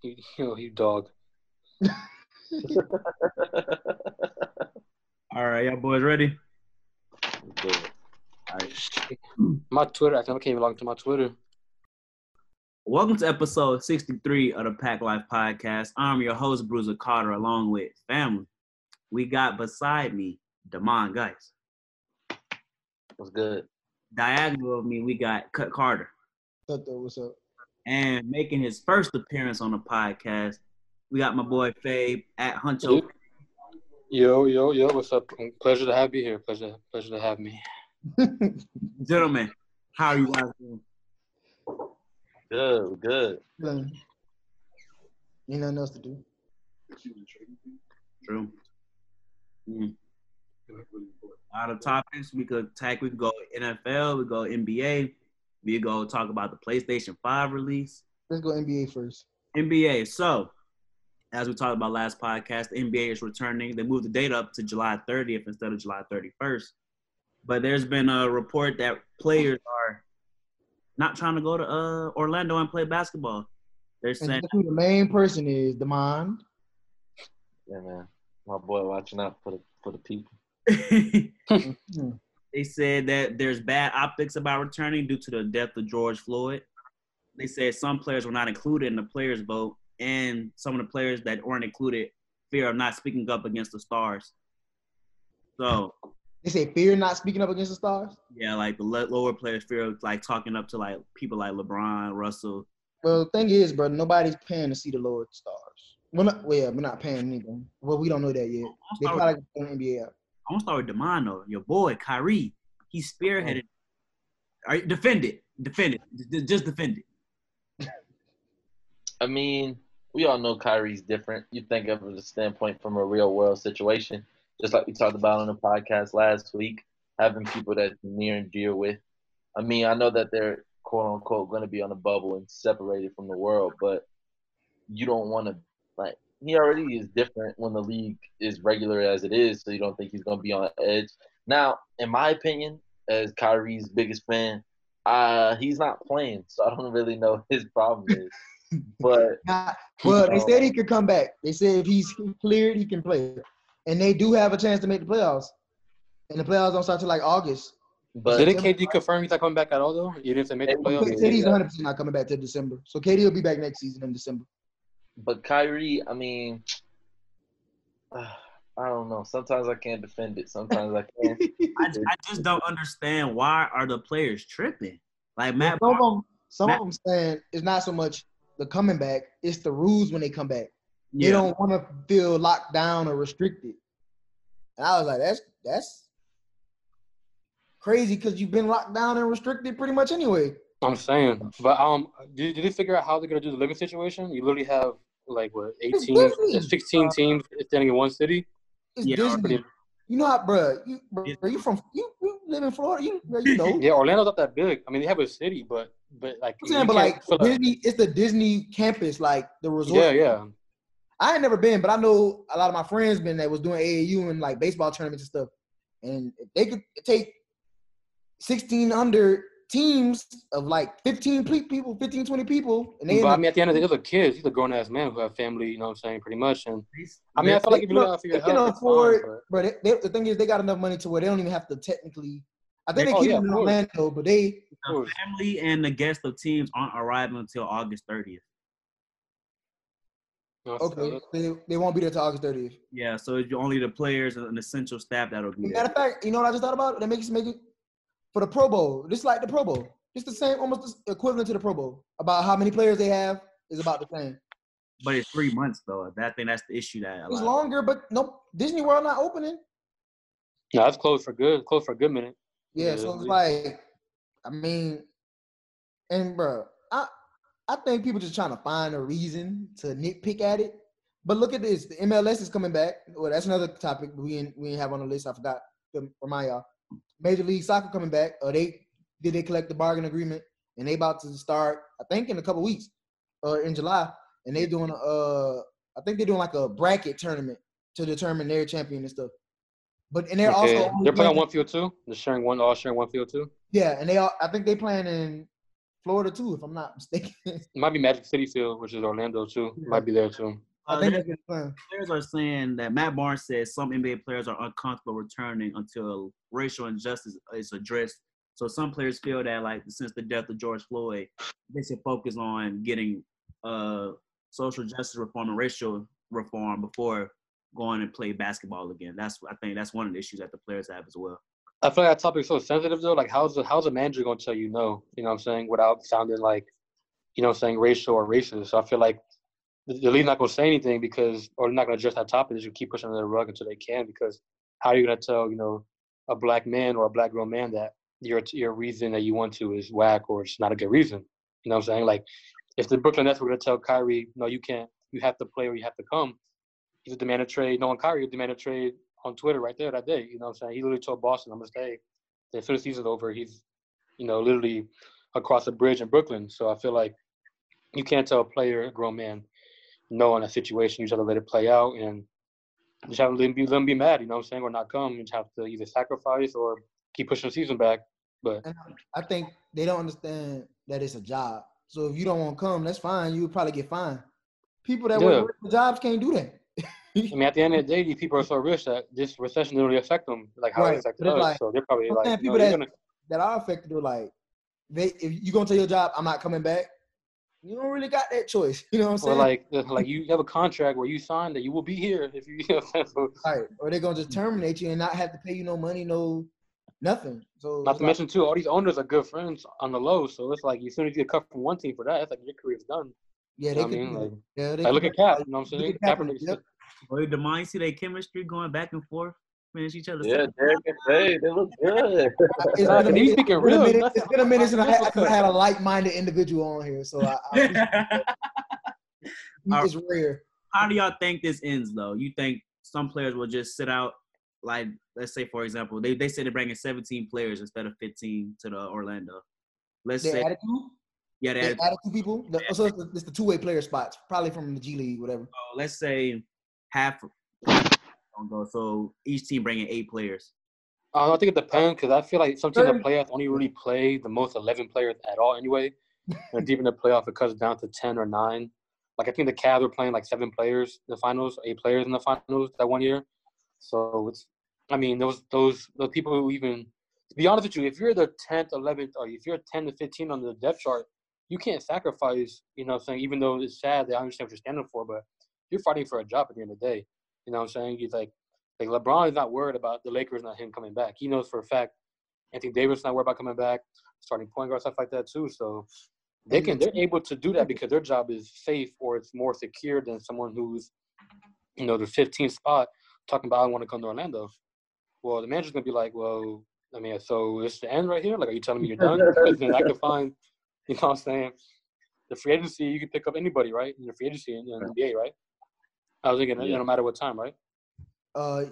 You, you, you dog. All right, y'all boys ready? Good. All right. My Twitter, I can't even log into my Twitter. Welcome to episode 63 of the Pack Life Podcast. I'm your host, Bruiser Carter, along with family. We got beside me, Damon Geis. What's good? Diagonal of me, we got Cut Carter. Thought that was up. And making his first appearance on the podcast, we got my boy Fabe at Huncho. Yo, yo, yo, what's up? Pleasure to have you here. Pleasure, pleasure to have me. Gentlemen, how are you guys doing? Good, good. Ain't nothing else to do. True. Mm. A lot of topics we could attack. We could go NFL, we go NBA, we go talk about the PlayStation 5 release. Let's go NBA first. NBA. So, as we talked about last podcast, the NBA is returning. They moved the date up to July 30th instead of July 31st. But there's been a report that players are not trying to go to uh, Orlando and play basketball. They're And saying who the main person is Demond. Yeah, man. My boy watching out for the for the people. They said that there's bad optics about returning due to the death of George Floyd. They said some players were not included in the players' vote, and some of the players that weren't included fear of not speaking up against the stars. So They say fear not speaking up against the stars. yeah, like the lower players fear of like talking up to like people like LeBron, Russell. Well, the thing is, bro, nobody's paying to see the lower stars. We're not. Well, yeah, we're not paying anything. Well, we don't know that yet. They probably going to NBA out. Gonna start with Demano, your boy Kyrie. He spearheaded. All right, defend it, defend it, Just- defend it. I mean, we all know Kyrie's different. You think of a standpoint from a real world situation, just like we talked about on the podcast last week, having people that near and dear with. I mean, I know that they're quote unquote going to be on a bubble and separated from the world, but you don't want to like. He already is different when the league is regular as it is, so you don't think he's going to be on edge. Now, in my opinion, as Kyrie's biggest fan, uh, he's not playing, so I don't really know his problem is. but Nah, well, they said he could come back. They said if he's cleared, he can play. And they do have a chance to make the playoffs. And the playoffs don't start till like August. but Didn't KD confirm he's not coming back at all though? Even if they make the playoffs. said he's 100 percent not coming back till December. So KD will be back next season in December. But Kyrie, I mean, I don't know. Sometimes I can't defend it. Sometimes I can. I, I just don't understand why are the players tripping? Like Matt, Some of them, some Matt- of them saying it's not so much the coming back; it's the rules when they come back. They don't want to feel locked down or restricted. And I was like, that's that's crazy because you've been locked down and restricted pretty much anyway. I'm saying, but um, did, did they figure out how they're gonna do the living situation? You literally have like what 18, 16 teams standing in one city. It's Yeah, Disney. You know how, bro? You, bro, you from you, you live in Florida? You, bro, you know. Yeah, Orlando's not that big. I mean, they have a city, but but like, I'm saying, but can't like Disney, it's the Disney campus, like the resort. yeah, yeah. I ain't never been, but I know a lot of my friends been that was doing AAU and like baseball tournaments and stuff. And if they could take 16 under teams of like 15 people, 15, 20 people, and they But I mean, at the end of the day, they're kids. These are grown ass men who have family. You know what I'm saying? Pretty much. And I mean, I feel like they if you look can- out for your they can health, it's afford- fine, but- But they, they, the thing is, they got enough money to where they don't even have to technically. I think Yeah, they oh, keep yeah, it in of course. Orlando, but they the family and the guests of teams aren't arriving until August 30th. you okay. They, they won't be there till August 30th. Yeah, so it's only the players and essential staff that'll be there. Matter of fact, you know what I just thought about? That makes make it for the Pro Bowl. Just like the Pro Bowl. It's the same, almost equivalent to the Pro Bowl. About how many players they have is about the same. But it's three months though. That thing that's the issue that a It's longer, but no Disney World not opening. No, that's closed for good. Closed for a good minute. Yeah, Yeah, so it's like, I mean, and bro, I I think people just trying to find a reason to nitpick at it. But look at this, the MLS is coming back. Well, that's another topic we ain't, we ain't have on the list. I forgot to remind y'all. Major League Soccer coming back. Or they did they collect the bargain agreement and they about to start. I think in a couple weeks, or in July, and they doing a, uh, I think they're doing like a bracket tournament to determine their champion and stuff. But and they're Okay. also they're playing on playing- one field too. They're sharing one, all sharing one field too. yeah, and they all I think they playing in Florida too, if I'm not mistaken. It might be Magic City Field, which is Orlando too. Might be there too. I Uh, think there's- that's plan. players are saying that Matt Barnes says some NBA players are uncomfortable returning until racial injustice is addressed. So some players feel that like since the death of George Floyd, they should focus on getting uh social justice reform and racial reform before going and play basketball again. That's I think that's one of the issues that the players have as well. I feel like that topic's so sensitive though. Like, how's the how's a manager gonna tell you no? You know what I'm saying? Without sounding like, you know, saying racial or racist. So I feel like the, league's not gonna say anything because, or they're not gonna address that topic. They should keep pushing under the rug until they can. Because how are you gonna tell, you know, a black man or a black girl man that your your reason that you want to is whack or it's not a good reason? You know what I'm saying? Like, if the Brooklyn Nets were gonna tell Kyrie, no, you can't, you have to play or you have to come, he would demand a trade. No one Kyrie would demand a trade on Twitter right there that day. You know what I'm saying? He literally told Boston, I'm gonna stay. As soon as the season's over, he's, you know, literally across the bridge in Brooklyn. So I feel like you can't tell a player, a grown man, no in a situation. You just have to let it play out and just have to let them be, let them be mad, you know what I'm saying, or not come. You just have to either sacrifice or keep pushing the season back. But And I think they don't understand that it's a job. So if you don't want to come, that's fine. You would probably get fined. People that Yeah. work for jobs can't do that. I mean, at the end of the day, these people are so rich that this recession didn't really affect them like how Right. it affected us. like- so they're probably I'm like, no, people that- gonna, that are affected are like, they if you're gonna tell your job, I'm not coming back. You don't really got that choice. You know what I'm or saying? like, like you have a contract where you signed that you will be here if you, you know what So, right. Or they're gonna just terminate you and not have to pay you no money, no nothing. So Not it's to like- mention too, all these owners are good friends on the low. So it's like as soon as you get cut from one team for that, it's like your career's done. yeah, You they know what I mean? Like. Yeah, they like look at do Cap, you know what I'm saying? at Kaepernick, Kaepernick, yep. Boy, the mind see their chemistry going back and forth, finish each other. Yeah, Derek and Faye, they look good. It's Nah, been a minute- speaking it's been a minute- It's been a minute since I had, I had a like-minded individual on here, so I, I Our- it's rare. How do y'all think this ends though? You think some players will just sit out like let's say for example, they, they say they're bringing 17 players instead of 15 to the Orlando. Let's Their say attitude, yeah, they they added two people. The, so it's the, it's the two-way player spots, probably from the G League, whatever. uh, let's say half don't go. So each team bringing eight players. Uh, I think it depends because I feel like some teams in Thirty. the playoffs only really play the most 11 players at all anyway. and deep in the playoff, it cuts down to 10 or 9. Like, I think the Cavs were playing like seven players in the finals, eight players in the finals that one year. So it's, I mean, those those those people who even, to be honest with you, if you're the 10th, 11th, or if you're 10 to 15 on the depth chart, you can't sacrifice, you know I'm saying? Even though it's sad that I understand what you're standing for, but you're fighting for a job at the end of the day. You know what I'm saying? He's like, like LeBron is not worried about the Lakers not him coming back. He knows for a fact Anthony Davis is not worried about coming back, starting point guard stuff like that too. So they can they're able to do that because their job is safe or it's more secure than someone who's you know the 15th spot talking about I want to come to Orlando. Well, the manager's gonna be like, well, I mean, so it's the end right here. Like, are you telling me you're done? Then I can find, you know, what I'm saying the free agency you can pick up anybody, right? In the free agency in the NBA, right? I was thinking, Yeah. no matter what time, right? Uh,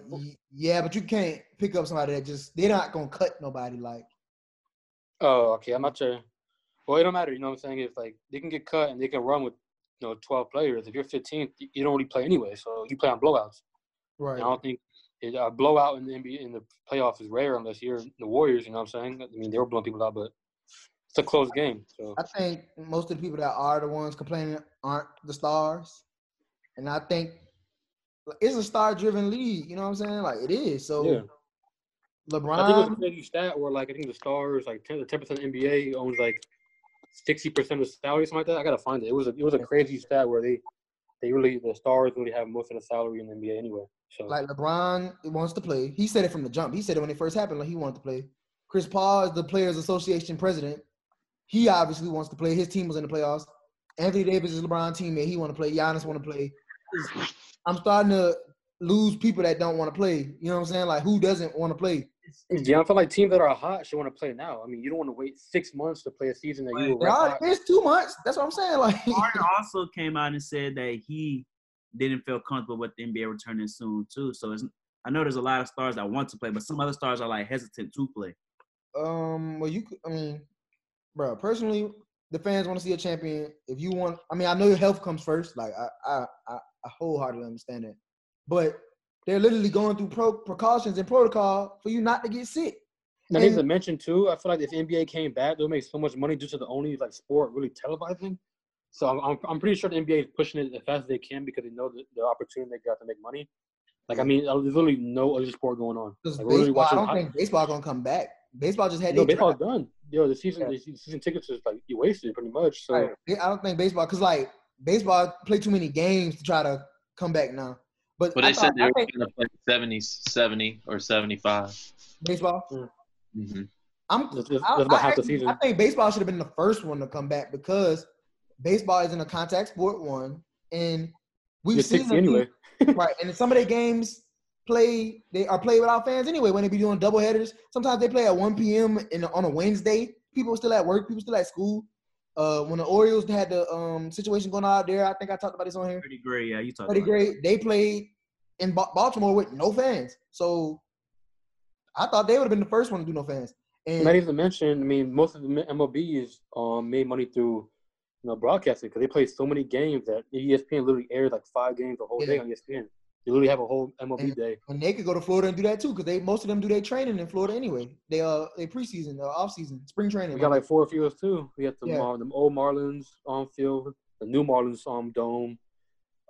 yeah, but you can't pick up somebody that just they're not gonna cut nobody. Like, Oh, okay. I'm not sure. Well, it don't matter. You know what I'm saying? If like they can get cut and they can run with you know 12 players. If you're 15, you don't really play anyway. So you play on blowouts. right? And I don't think it, a blowout in the NBA in the playoff is rare unless you're the Warriors. You know what I'm saying? I mean, they were blowing people out, but it's a close game. So I think most of the people that are the ones complaining aren't the stars, and I think it's a star-driven league. You know what I'm saying? Like it is. So Yeah. LeBron, I think it was a crazy stat where like I think the stars like 10 the 10 percent NBA owns like 60 percent of the salary, something like that. I gotta find it. It was a it was a crazy stat where they they really the stars really have most of the salary in the NBA anyway. So like LeBron wants to play. He said it from the jump. He said it when it first happened. Like he wanted to play. Chris Paul is the Players Association president. He obviously wants to play. His team was in the playoffs. Anthony Davis is LeBron's teammate. He want to play. Giannis want to play. I'm starting to lose people that don't want to play. You know what I'm saying? Like who doesn't want to play? Yeah, I feel like teams that are hot should want to play now. I mean, you don't want to wait six months to play a season that you were. hot. it's two months. That's what I'm saying. Like Harden also came out and said that he didn't feel comfortable with the NBA returning soon too. So it's, I know there's a lot of stars that want to play, but some other stars are like hesitant to play. Um, well, you, I mean, bro, personally, the fans want to see a champion. If you want, I mean, I know your health comes first. Like, I, I, I, I wholeheartedly understand that. But they're literally going through pro, precautions and protocol for you not to get sick. I need to mention too. I feel like if NBA came back, they'll make so much money due to the only like sport really televising. So I'm, I'm, I'm pretty sure the NBA is pushing it as fast as they can because they know the, the opportunity they got to make money. Like I mean, there's literally no other sport going on. Like, baseball, I don't think baseball gonna come back. Baseball just had No, their baseball's draft. done. Yo, the season, Yeah. the season tickets is like you wasted pretty much. So Right. I don't think baseball because like baseball play too many games to try to come back now. But, But they thought, said they I were think going to play 70, 70 or 75. baseball. hmm I'm That's- that's- I, about I half the actually- season. I think baseball should have been the first one to come back because baseball isn't a contact sport one, and we've you're seen 60 them anyway. right. And some of their games play they are played without fans anyway. When they be doing double headers, sometimes they play at 1 p.m. in on a Wednesday. People still at work. People still at school. Uh, when the Orioles had the um situation going on out there, I think I talked about this on here. Pretty great. Yeah, you talked Pretty about it. great. They played in Ba- Baltimore with no fans, so I thought they would have been the first one to do no fans. And Not even to mention, I mean, most of the MLB is um made money through you know broadcasting because they play so many games that ESPN literally airs like five games a whole day on ESPN. They literally have a whole MLB And- day. And they could go to Florida and do that too, because they most of them do their training in Florida anyway. They uh they preseason, uh, off season, spring training. We got like four fields too. We got the Yeah. Mar- the old Marlins on field, the new Marlins um dome,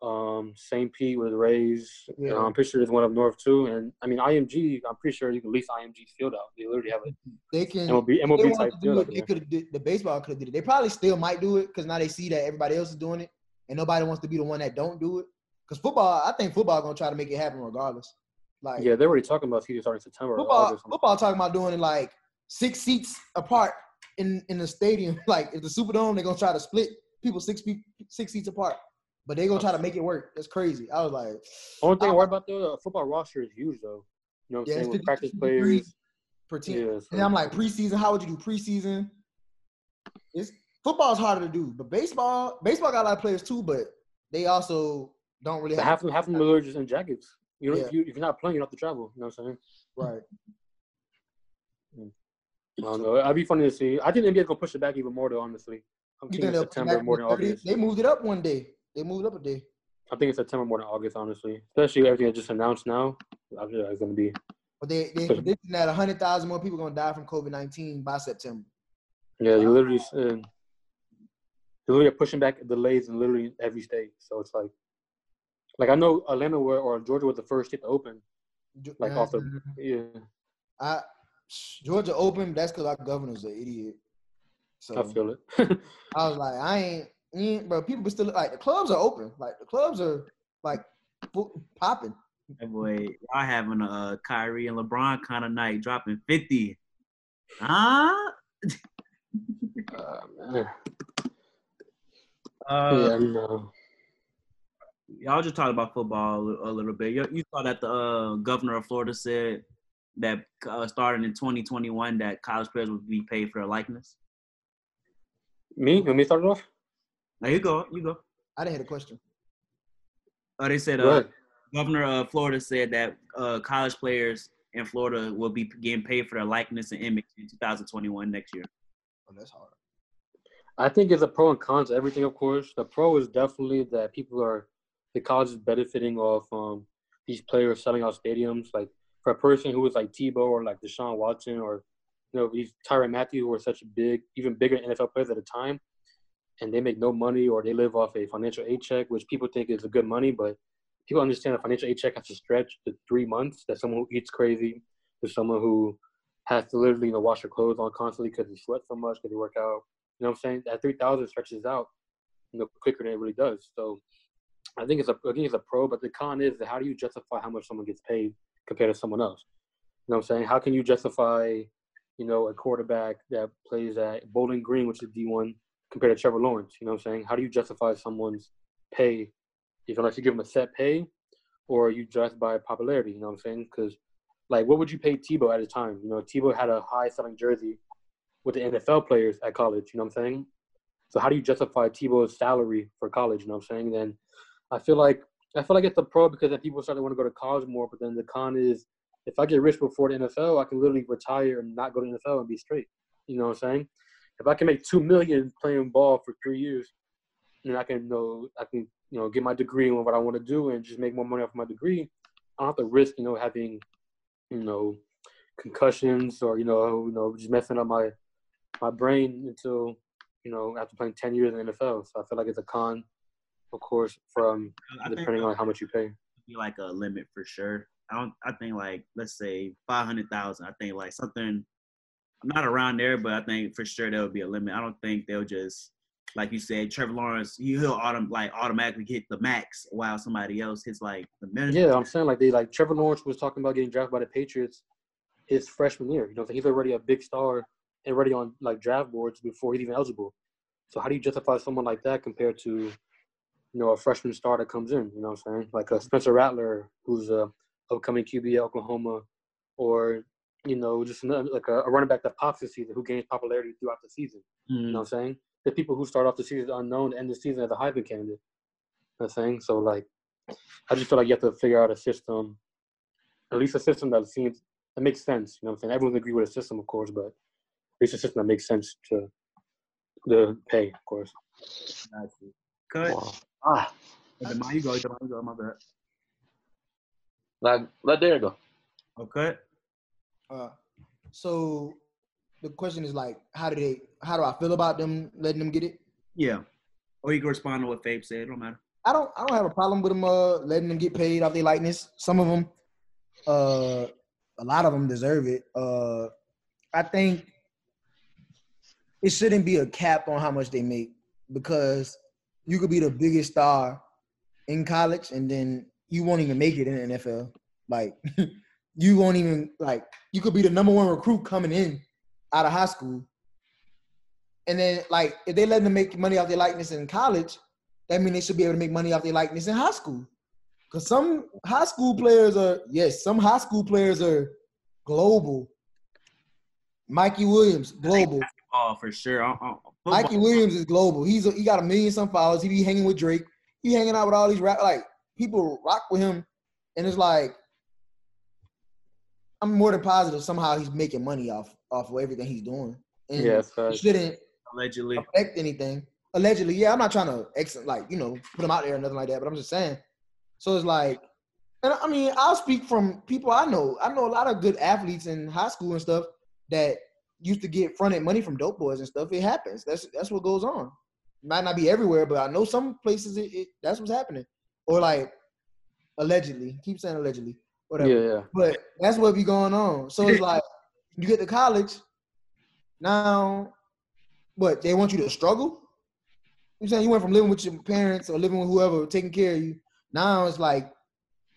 um St. Pete with the Rays. Yeah. I'm pretty sure there's one up north too. And I mean IMG, I'm pretty sure you can lease IMG field out. They literally have a they can MLB MLB type field it, they could did the baseball could have did it. They probably still might do it because now they see that everybody else is doing it, and nobody wants to be the one that don't do it. Because football, I think football gonna try to make it happen regardless. Like Yeah, they're already talking about season starting September or football, football talking about doing it like six seats apart in in the stadium. Like if the Superdome, they're gonna try to split people six feet six seats apart, but they gonna try to make it work. That's crazy. I was like, Only thing I worry about though, the football roster is huge though. You know what I'm Yeah, saying? With practice players. per team. Yeah, so- And I'm like, preseason, how would you do preseason? It's football's harder to do, but baseball, baseball got a lot of players too, but they also don't really have half of them, half of them are just in jackets. You know, Yeah. if, you, if you're not playing, you don't have to travel. You know what I'm saying? right. I don't know. I'd be funny to see. I think the NBA is gonna push it back even more though. Honestly, I'm thinking September more than 30? August. They moved it up one day. They moved it up a day. I think it's September more than August. Honestly, especially everything that's just announced now. I feel like it's gonna be. But they they predicting that hundred thousand more people gonna die from COVID nineteen by September. Yeah, you literally. Uh, they literally are pushing back delays in literally every state. So it's like, like I know Atlanta were, or Georgia was the first state to open. Ge- Like off the yeah, I Georgia open. That's because our governor's an idiot. So I feel it. I was like, I ain't, you ain't- bro. People be still like the clubs are open. Like the clubs are like popping. Hey, boy, y'all having a uh, Kyrie and LeBron kind of night, dropping 50. Huh? Uh, man. Uh, yeah, no. Y'all just talked about football a little bit. You, you saw that the uh, governor of Florida said that uh, starting in 2021 that college players would be paid for their likeness. Me? Let me start it off. Now you go, you go. I didn't hear the question. Uh, they said Go uh, governor of Florida said that uh, college players in Florida will be getting paid for their likeness and image in 2021 next year. Oh, that's hard. I think it's a pro and cons to everything, of course. The pro is definitely that people are, the college is benefiting off um, these players selling out stadiums. Like for a person who was like Tebow or like Deshaun Watson or, you know, these Tyrann Mathieu who were such a big, even bigger NFL players at the time, and they make no money or they live off a financial aid check, which people think is a good money, but people understand a financial aid check has to stretch to three months. That someone who eats crazy, to someone who has to literally you know wash their clothes on constantly because they sweat so much because they work out. You know what I'm saying? That three thousand stretches out, you know, quicker than it really does. So I think it's a I think it's a pro, but the con is how do you justify how much someone gets paid compared to someone else? You know what I'm saying? How can you justify, you know, a quarterback that plays at Bowling Green, which is D one, compared to Trevor Lawrence? You know what I'm saying? How do you justify someone's pay if unless you give them a set pay or you judge by popularity? You know what I'm saying? Because like, what would you pay Tebow at the time? You know, Tebow had a high selling jersey with the NFL players at college. You know what I'm saying? So how do you justify Tebow's salary for college? You know what I'm saying? Then I feel like I feel like it's a pro because then people start to want to go to college more. But then the con is if I get rich before the NFL, I can literally retire and not go to the NFL and be straight. You know what I'm saying? If I can make two million playing ball for three years, then I can you know I can you know get my degree on what I want to do and just make more money off my degree. I don't have to risk you know having you know concussions or you know you know just messing up my my brain until you know after playing ten years in the NFL. So I feel like it's a con, of course, from I depending on how much you pay. be like a limit for sure. I don't. I think like let's say five hundred thousand. I think like something. I'm not around there, but I think for sure there would be a limit. I don't think they'll just like you said, Trevor Lawrence. he- He'll autom- like automatically hit the max while somebody else hits like the minimum. Yeah, I'm saying like they like Trevor Lawrence was talking about getting drafted by the Patriots his freshman year. You know, so he's already a big star and already on like draft boards before he's even eligible. So how do you justify someone like that compared to, you know, a freshman starter comes in? You know what I'm saying? Like a Spencer Rattler, who's a upcoming QB at Oklahoma, or you know, just another, like a, a running back that pops this season who gains popularity throughout the season. You Mhm. know what I'm saying? The people who start off the season unknown end the season as a Heisman candidate. You know what I'm saying? So like I just feel like you have to figure out a system, at least a system that seems that makes sense. You know what I'm saying? Everyone agree with a system, of course, but at least a system that makes sense to the pay, of course. You. Cut. Wow. Ah, Oh, Demar, you go. Demar, you go. My bad. let, let Derek go. Okay. Uh, so the question is like, how do they? How do I feel about them letting them get it? Yeah. Or you can respond to what Fabe said. It don't matter. I don't. I don't have a problem with them uh, letting them get paid off their likeness. Some of them, uh, a lot of them deserve it. Uh, I think it shouldn't be a cap on how much they make because you could be the biggest star in college and then you won't even make it in the NFL. Like you won't even like you could be the number one recruit coming in out of high school. And then like if they let them make money off their likeness in college, that means they should be able to make money off their likeness in high school. Cause some high school players are yes, some high school players are global. Mikey Williams, global. Oh, for sure. Uh, uh, Mikey Williams is global. He's a, he got a million some followers. He be hanging with Drake. He hanging out with all these rap like people rock with him, and it's like I'm more than positive somehow he's making money off off of everything he's doing. And Yeah, it so shouldn't allegedly. affect anything. Allegedly, yeah, I'm not trying to ex like you know put him out there or nothing like that, but I'm just saying. So it's like, and I mean, I'll speak from people I know. I know a lot of good athletes in high school and stuff that used to get fronted money from dope boys and stuff. It happens. That's that's what goes on. Might not be everywhere, but I know some places it, it that's what's happening. Or like allegedly, keep saying allegedly, whatever. yeah, yeah. But that's what be going on. So it's like you get to college, now what they want you to struggle? You saying you went from living with your parents or living with whoever taking care of you. Now it's like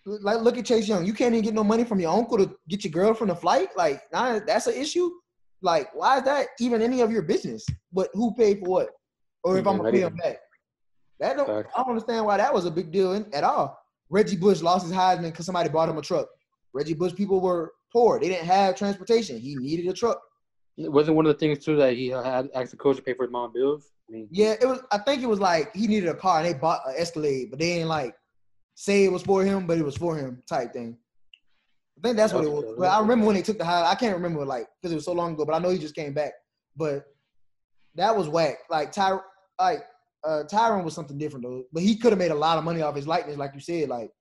like look at Chase Young. You can't even get no money from your uncle to get your girlfriend a flight. Like now that's an issue. Like why is that even any of your business? But who paid for what? Or if Yeah, I'm gonna pay him back. That don't. I don't understand why that was a big deal in, at all. Reggie Bush lost his Heisman because somebody bought him a truck. Reggie Bush people were poor. They didn't have transportation. He needed a truck. It wasn't one of the things too that he uh, had asked the coach to pay for his mom bills. I mean, Yeah, it was. I think it was like he needed a car and they bought an Escalade, but they didn't like say it was for him, but it was for him type thing. I think that's what it was. But I remember when he took the high. I can't remember like because it was so long ago, but I know he just came back. But that was whack. Like Ty, like uh, Tyrann was something different though. But he could have made a lot of money off his likeness, like you said. Like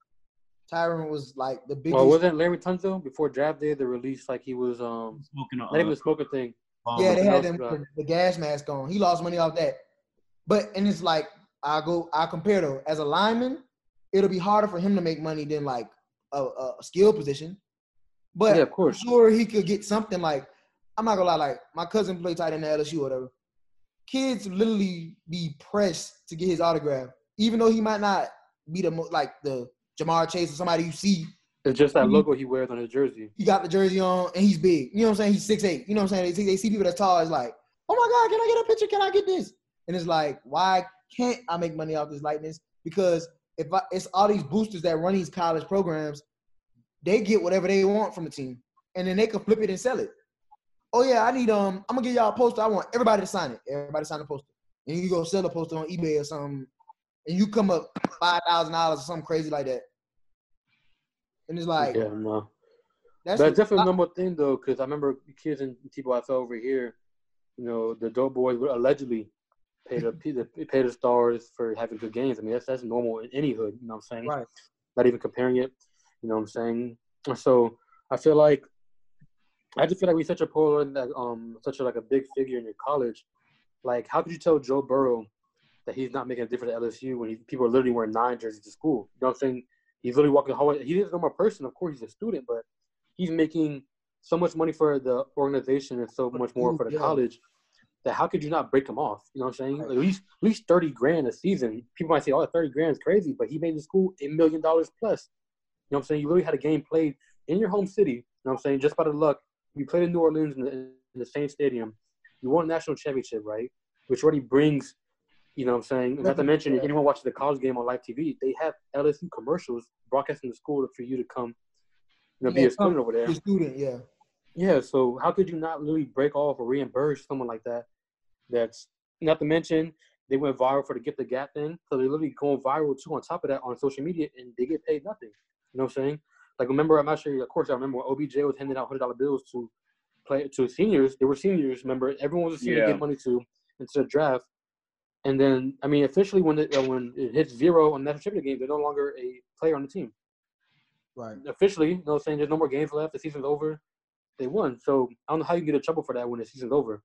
Tyrann was like the biggest. well, wasn't Larry Tunsil before draft day? the release? like he was um Smoking a, not even uh, a thing. bomb. Yeah, they had else them the, the gas mask on. He lost money off that. But and it's like I go I compare though as a lineman, it'll be harder for him to make money than like a, a skill position. But Yeah, of course. I'm sure he could get something like I'm not gonna lie, like my cousin played tight end at LSU or whatever. Kids literally be pressed to get his autograph, even though he might not be the mo- like the Ja'Marr Chase or somebody you see It's just that logo he wears on his jersey. he got the jersey on and he's big. You know what I'm saying? He's six eight. You know what I'm saying? They see, they see people that's tall. It's like, oh my God, can I get a picture? Can I get this? And it's like, why can't I make money off this likeness? Because if I, it's all these boosters that run these college programs, they get whatever they want from the team, and then they can flip it and sell it. Oh yeah, I need um, I'm gonna give y'all a poster. I want everybody to sign it. Everybody sign the poster, and you go sell a poster on eBay or something, and you come up five thousand dollars or something crazy like that. And it's like yeah, no. that's That's definitely a normal thing though, because I remember kids and people I saw over here, you know, the dope boys would allegedly pay the the- pay the stars for having good games. I mean, that's that's normal in any hood. You know what I'm saying? Right. Not even comparing it. You know what I'm saying? So I feel like I just feel like we're such a poor, like, um, such a like a big figure in your college. Like, how could you tell Joe Burrow that he's not making a difference at LSU when he, people are literally wearing nine jerseys to school? You know what I'm saying? He's literally walking the hallway. He is a normal person, of course. He's a student, but he's making so much money for the organization and so much more for the Yeah. college that how could you not break him off? You know what I'm saying? Like, at least at least thirty grand a season. People might say, "Oh, 30 grand is crazy," but he made the school a million dollars plus. You know what I'm saying? You literally had a game played in your home city. You know what I'm saying? Just by the luck, you played in New Orleans in the, in the same stadium. You won a national championship, right? Which already brings, you know what I'm saying? Not to mention, if anyone watches the college game on live TV, they have LSU commercials broadcasting the school for you to come, you know, be a student over there. The student, yeah. Yeah, so how could you not really break off or reimburse someone like that? That's not to mention they went viral for the get the gap thing, so they're literally going viral too. On top of that, on social media, and they get paid nothing. You know what I'm saying? Like remember, I'm not sure. Of course, I remember when OBJ was handing out hundred dollar bills to play to seniors. They were seniors. Remember, everyone was a senior Yeah. to get money to into the draft. And then, I mean, officially, when it, uh, when it hits zero on the national championship game, they're no longer a player on the team Right. officially, you know, what I'm saying there's no more games left. The season's over. They won. So I don't know how you get in trouble for that when the season's over.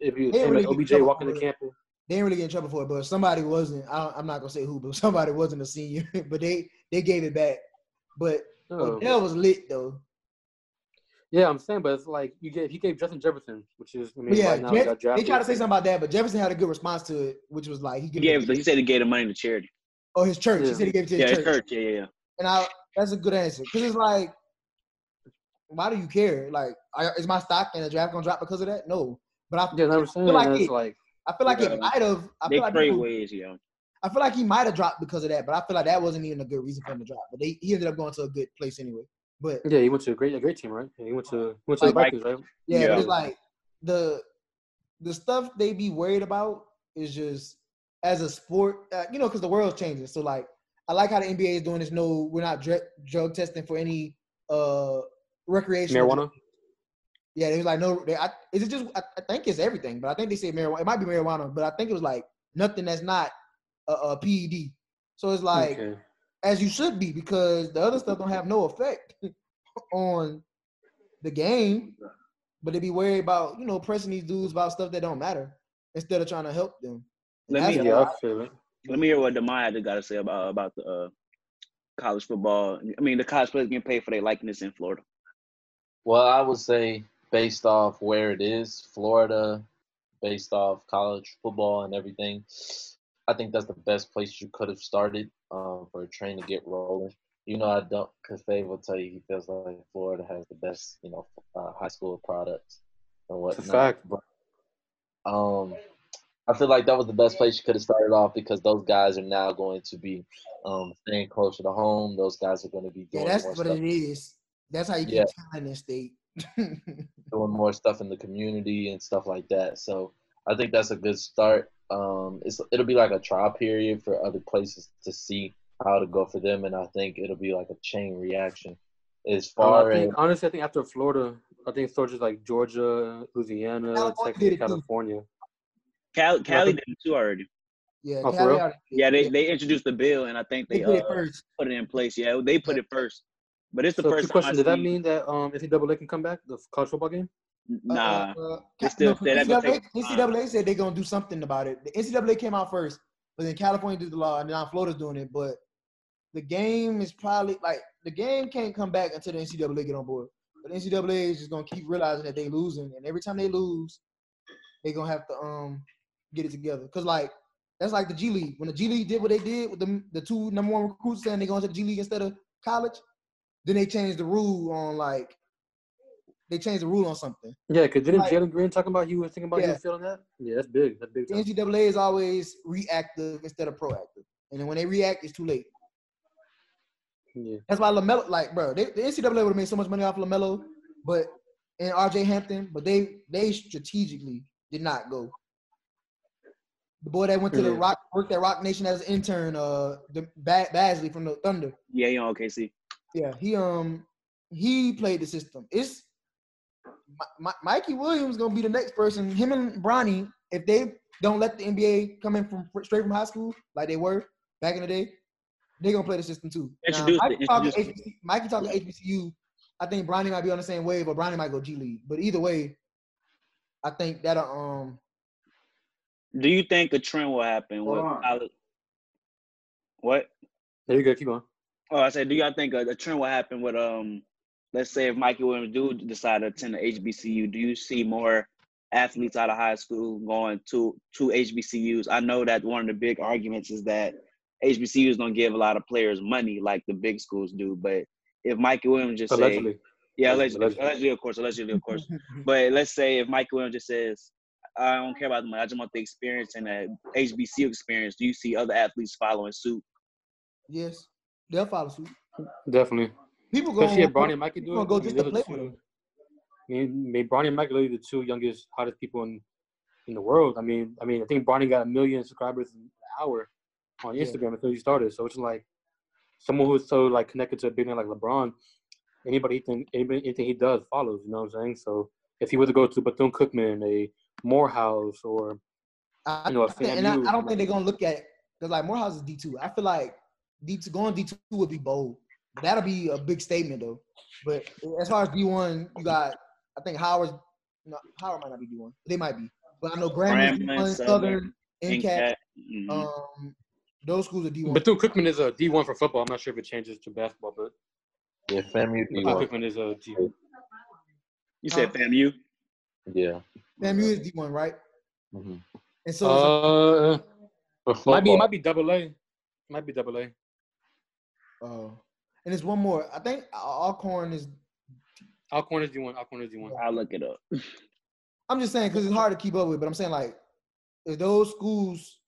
If you say really like OBJ walking the campus, They didn't really get in trouble for it, but somebody wasn't. I, I'm not gonna say who, but somebody wasn't a senior. but they they gave it back. But no. Odell was lit though. yeah, I'm saying, but it's like you get he gave Justin Jefferson, which is I mean, yeah, right now he Jeff- got they tried to say something about that, but Jefferson had a good response to it, which was like he He gave gave. it They said he gave the money to charity. oh his church. He said he gave it to Yeah, his it's church. hurt. Yeah, yeah, yeah. And I that's a good answer because it's like, why do you care? Like, I, is my stock in the draft gonna drop because of that? No, but I, Yeah, I'm saying like it's it- like I feel like Yeah. it might have. I They feel like trade people- ways, yo. I feel like he might have dropped because of that, but I feel like that wasn't even a good reason for him to drop. But they, he ended up going to a good place anyway. But yeah, he went to a great a great team, right? Yeah, he went to he went to the Like- Vikings, right? yeah, Yeah. but it's like the the stuff they be worried about is just as a sport, uh, you know, because the world's changing. So like, I like how the NBA is doing this. No, we're not dr- drug testing for any uh recreational Marijuana. Yeah, they was like, no, they, I, is it just? I, I think it's everything, but I think they say marijuana. It might be marijuana, but I think it was like nothing that's not a, a PED. So it's like, okay. as you should be, because the other stuff don't have no effect on the game, but they be worried about you know pressing these dudes about stuff that don't matter instead of trying to help them. And Let me- why- Yeah, I feel it. Let me hear what Demaya had got to say about about the uh, college football. I mean, the college players getting paid for their likeness in Florida. Well, I would say based off where it is, Florida, based off college football and everything, I think that's the best place you could have started um, for a train to get rolling. You know, I don't, because Fave will tell you he feels like Florida has the best, you know, uh, high school products and whatnot. It's a fact. But um, I feel like that was the best place you could have started off because those guys are now going to be um, staying closer to home. Those guys are going to be doing. yeah, that's more what stuff it is. That's how you Yeah. keep talent in the state. doing more stuff in the community and stuff like that. So I think that's a good start. Um, it's it'll be like a trial period for other places to see how to go for them, and I think it'll be like a chain reaction. As far I as think, honestly, I think after Florida, I think it's like Georgia, Louisiana, California Texas, did it too. California. Cali, Cali think- did it too already. yeah, Oh, for Cali real? already. Yeah, they, they introduced the bill, and I think they they, did it uh, first. put it in place. Yeah, they put it first. But it's the So, first quick time I question: Does that mean that um, if the double NCAA can come back the college football game? Nah, Uh, uh, They still no, that NCAA, said they're gonna do something about it. The NCAA came out first, but then California did the law, and now Florida's doing it. But the game is probably like the game can't come back until the NCAA get on board. But NCAA is just gonna keep realizing that they losing, and every time they lose, they're gonna have to um get it together. Cause like that's like the G League. When the G League did what they did with the the two number one recruits saying they're going to the G League instead of college, then they changed the rule on like they changed the rule on something. Yeah, because didn't Like- Jalen Green talking about he was thinking about he Yeah. was feeling that? Yeah, that's big. That's big. The NCAA is always reactive instead of proactive, and then when they react, it's too late. Yeah. That's why LaMelo, like, bro, they, the NCAA would have made so much money off LaMelo, but and RJ Hampton, but they they strategically did not go. The boy that went to the Yeah. Rock worked at Roc Nation as an intern, uh, the ba- Bazley from the Thunder. yeah, you know, OKC. Yeah, he um he played the system. It's Mi- Mi- Mikey Williams gonna be the next person. Him and Bronny, if they don't let the NBA come in from straight from high school like they were back in the day, they're gonna play the system too. Now, Introduce it, Mikey talking introduce HBC Mikey talking HBCU I think Bronny might be on the same wave, or Bronny might go G League. But either way, I think that'll um Do you think a trend will happen with college? What? There you go. Keep on. Oh, I said, do y'all think a, a trend will happen with um, let's say if Mikey Williams do decide to attend the HBCU, do you see more athletes out of high school going to to HBCUs? I know that one of the big arguments is that HBCUs don't give a lot of players money like the big schools do, but if Mikey Williams just say, Allegedly. yeah, Allegedly, allegedly, allegedly, of course, allegedly, of course, but let's say if Mikey Williams just says, I don't care about the money, I just want the experience and the HBCU experience. Do you see other athletes following suit? yes, they'll follow suit. Definitely. People go Especially if Bronny and Mikey do it. go just to the play with two- them. I mean, Bronny and Mikey are the two youngest, hottest people in in the world. I mean, I mean, I think Bronny got a million subscribers an hour on Yeah. Instagram until he started. So it's like someone who's so like connected to a big name like LeBron. Anybody he think anybody, anything he does follows. You know what I'm saying? So if he were to go to Bethune Cookman, a Morehouse, or I, you know, a think, and I, I don't think they're gonna look at because like Morehouse is D two. I feel like D two going D two would be bold. But that'll be a big statement though. But as far as D one, you got I think Howard. No, Howard might not be D one. They might be. But I know Grambling, Grambling, Southern, Southern, NCAT. NCAT, mhm. Um, those schools are D one. Bethune Cookman is a D1 for football. I'm not sure if it changes to basketball, but Yeah, FAMU Bethune D1. Cookman is a D1. you said uh, FAMU? Yeah. FAMU is D one, right? hmm And so Uh, For might be might be double A. Might be double A. uh, and there's one more. I think Alcorn is. Alcorn is D1. Alcorn is D1. I'll look it up. I'm just saying because it's hard to keep up with. But I'm saying like, if those schools,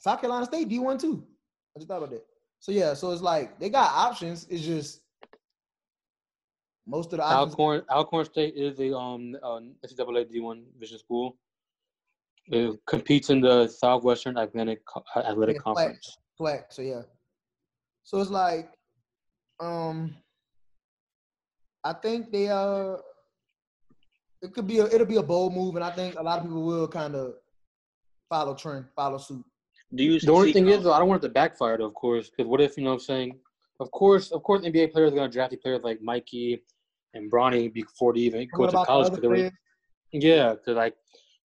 South Carolina State D one too. I just thought about that. So yeah, so it's like they got options. It's just most of the options. Alcorn Alcorn State is a um uh, NCAA D1 Vision school. It competes in the Southwestern Atlantic Athletic Yeah, flag. Conference. flat. So yeah. So it's like, um, I think they uh, it could be a it'll be a bold move, and I think a lot of people will kind of follow trend, follow suit. Do you The only thing is, though, I don't want it to backfire, though, of course, because what if you know what I'm saying? Of course, of course, NBA players are gonna draft these players like Mikey and Bronny before they even go to about the college. other 'cause they were- Yeah, because like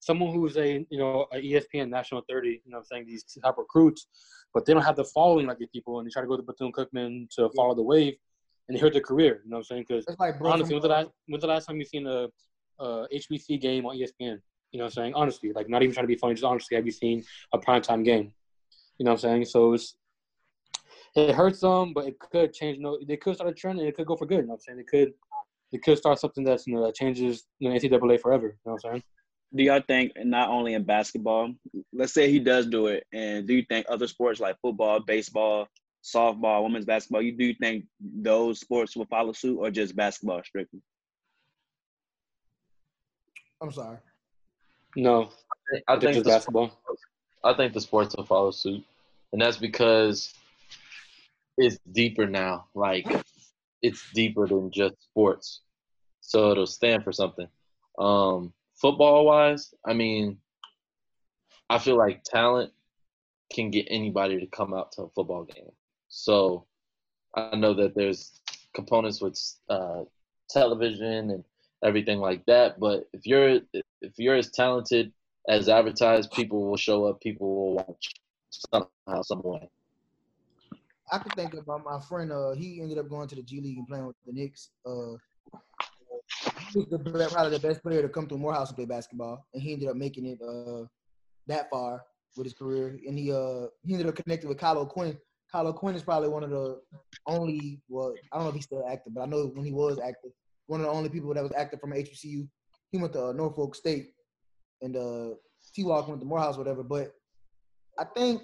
someone who's a you know a ESPN national thirty, you know, I'm saying these top recruits, but they don't have the following like these people, and they try to go to Bethune Cookman to follow the wave, and they hurt their career. You know what I'm saying? Because like honestly, when's the last when's the last time you've seen a, a HBC game on ESPN? You know what I'm saying? Honestly, like not even trying to be funny, just honestly, have you seen a primetime game? You know what I'm saying? So it's it hurts them, but it could change. You know, they could start a trend, and it could go for good. You know what I'm saying? It could it could start something that's you know that changes you know NCAA forever. You know what I'm saying? Do y'all think not only in basketball, let's say he does do it, and do you think other sports like football, baseball, softball, women's basketball, you do think those sports will follow suit or just basketball strictly? I'm sorry. No, I I think think just the, basketball. I think the sports will follow suit, and that's because it's deeper now. Like it's deeper than just sports, so it'll stand for something. Um, football wise, I mean, I feel like talent can get anybody to come out to a football game. So I know that there's components with uh, television and everything like that, but if you're if you're as talented as advertised, people will show up, people will watch somehow, some way. I could think about my friend. Uh, he ended up going to the G League and playing with the Knicks. Uh, the, probably the best player to come through Morehouse and play basketball, and he ended up making it uh, that far with his career. And he uh, he ended up connecting with Kyle O'Quinn. Kyle O'Quinn is probably one of the only. Well, I don't know if he's still active, but I know when he was active, one of the only people that was active from HBCU. He went to uh, Norfolk State, and uh, T Walk went to Morehouse, whatever. But I think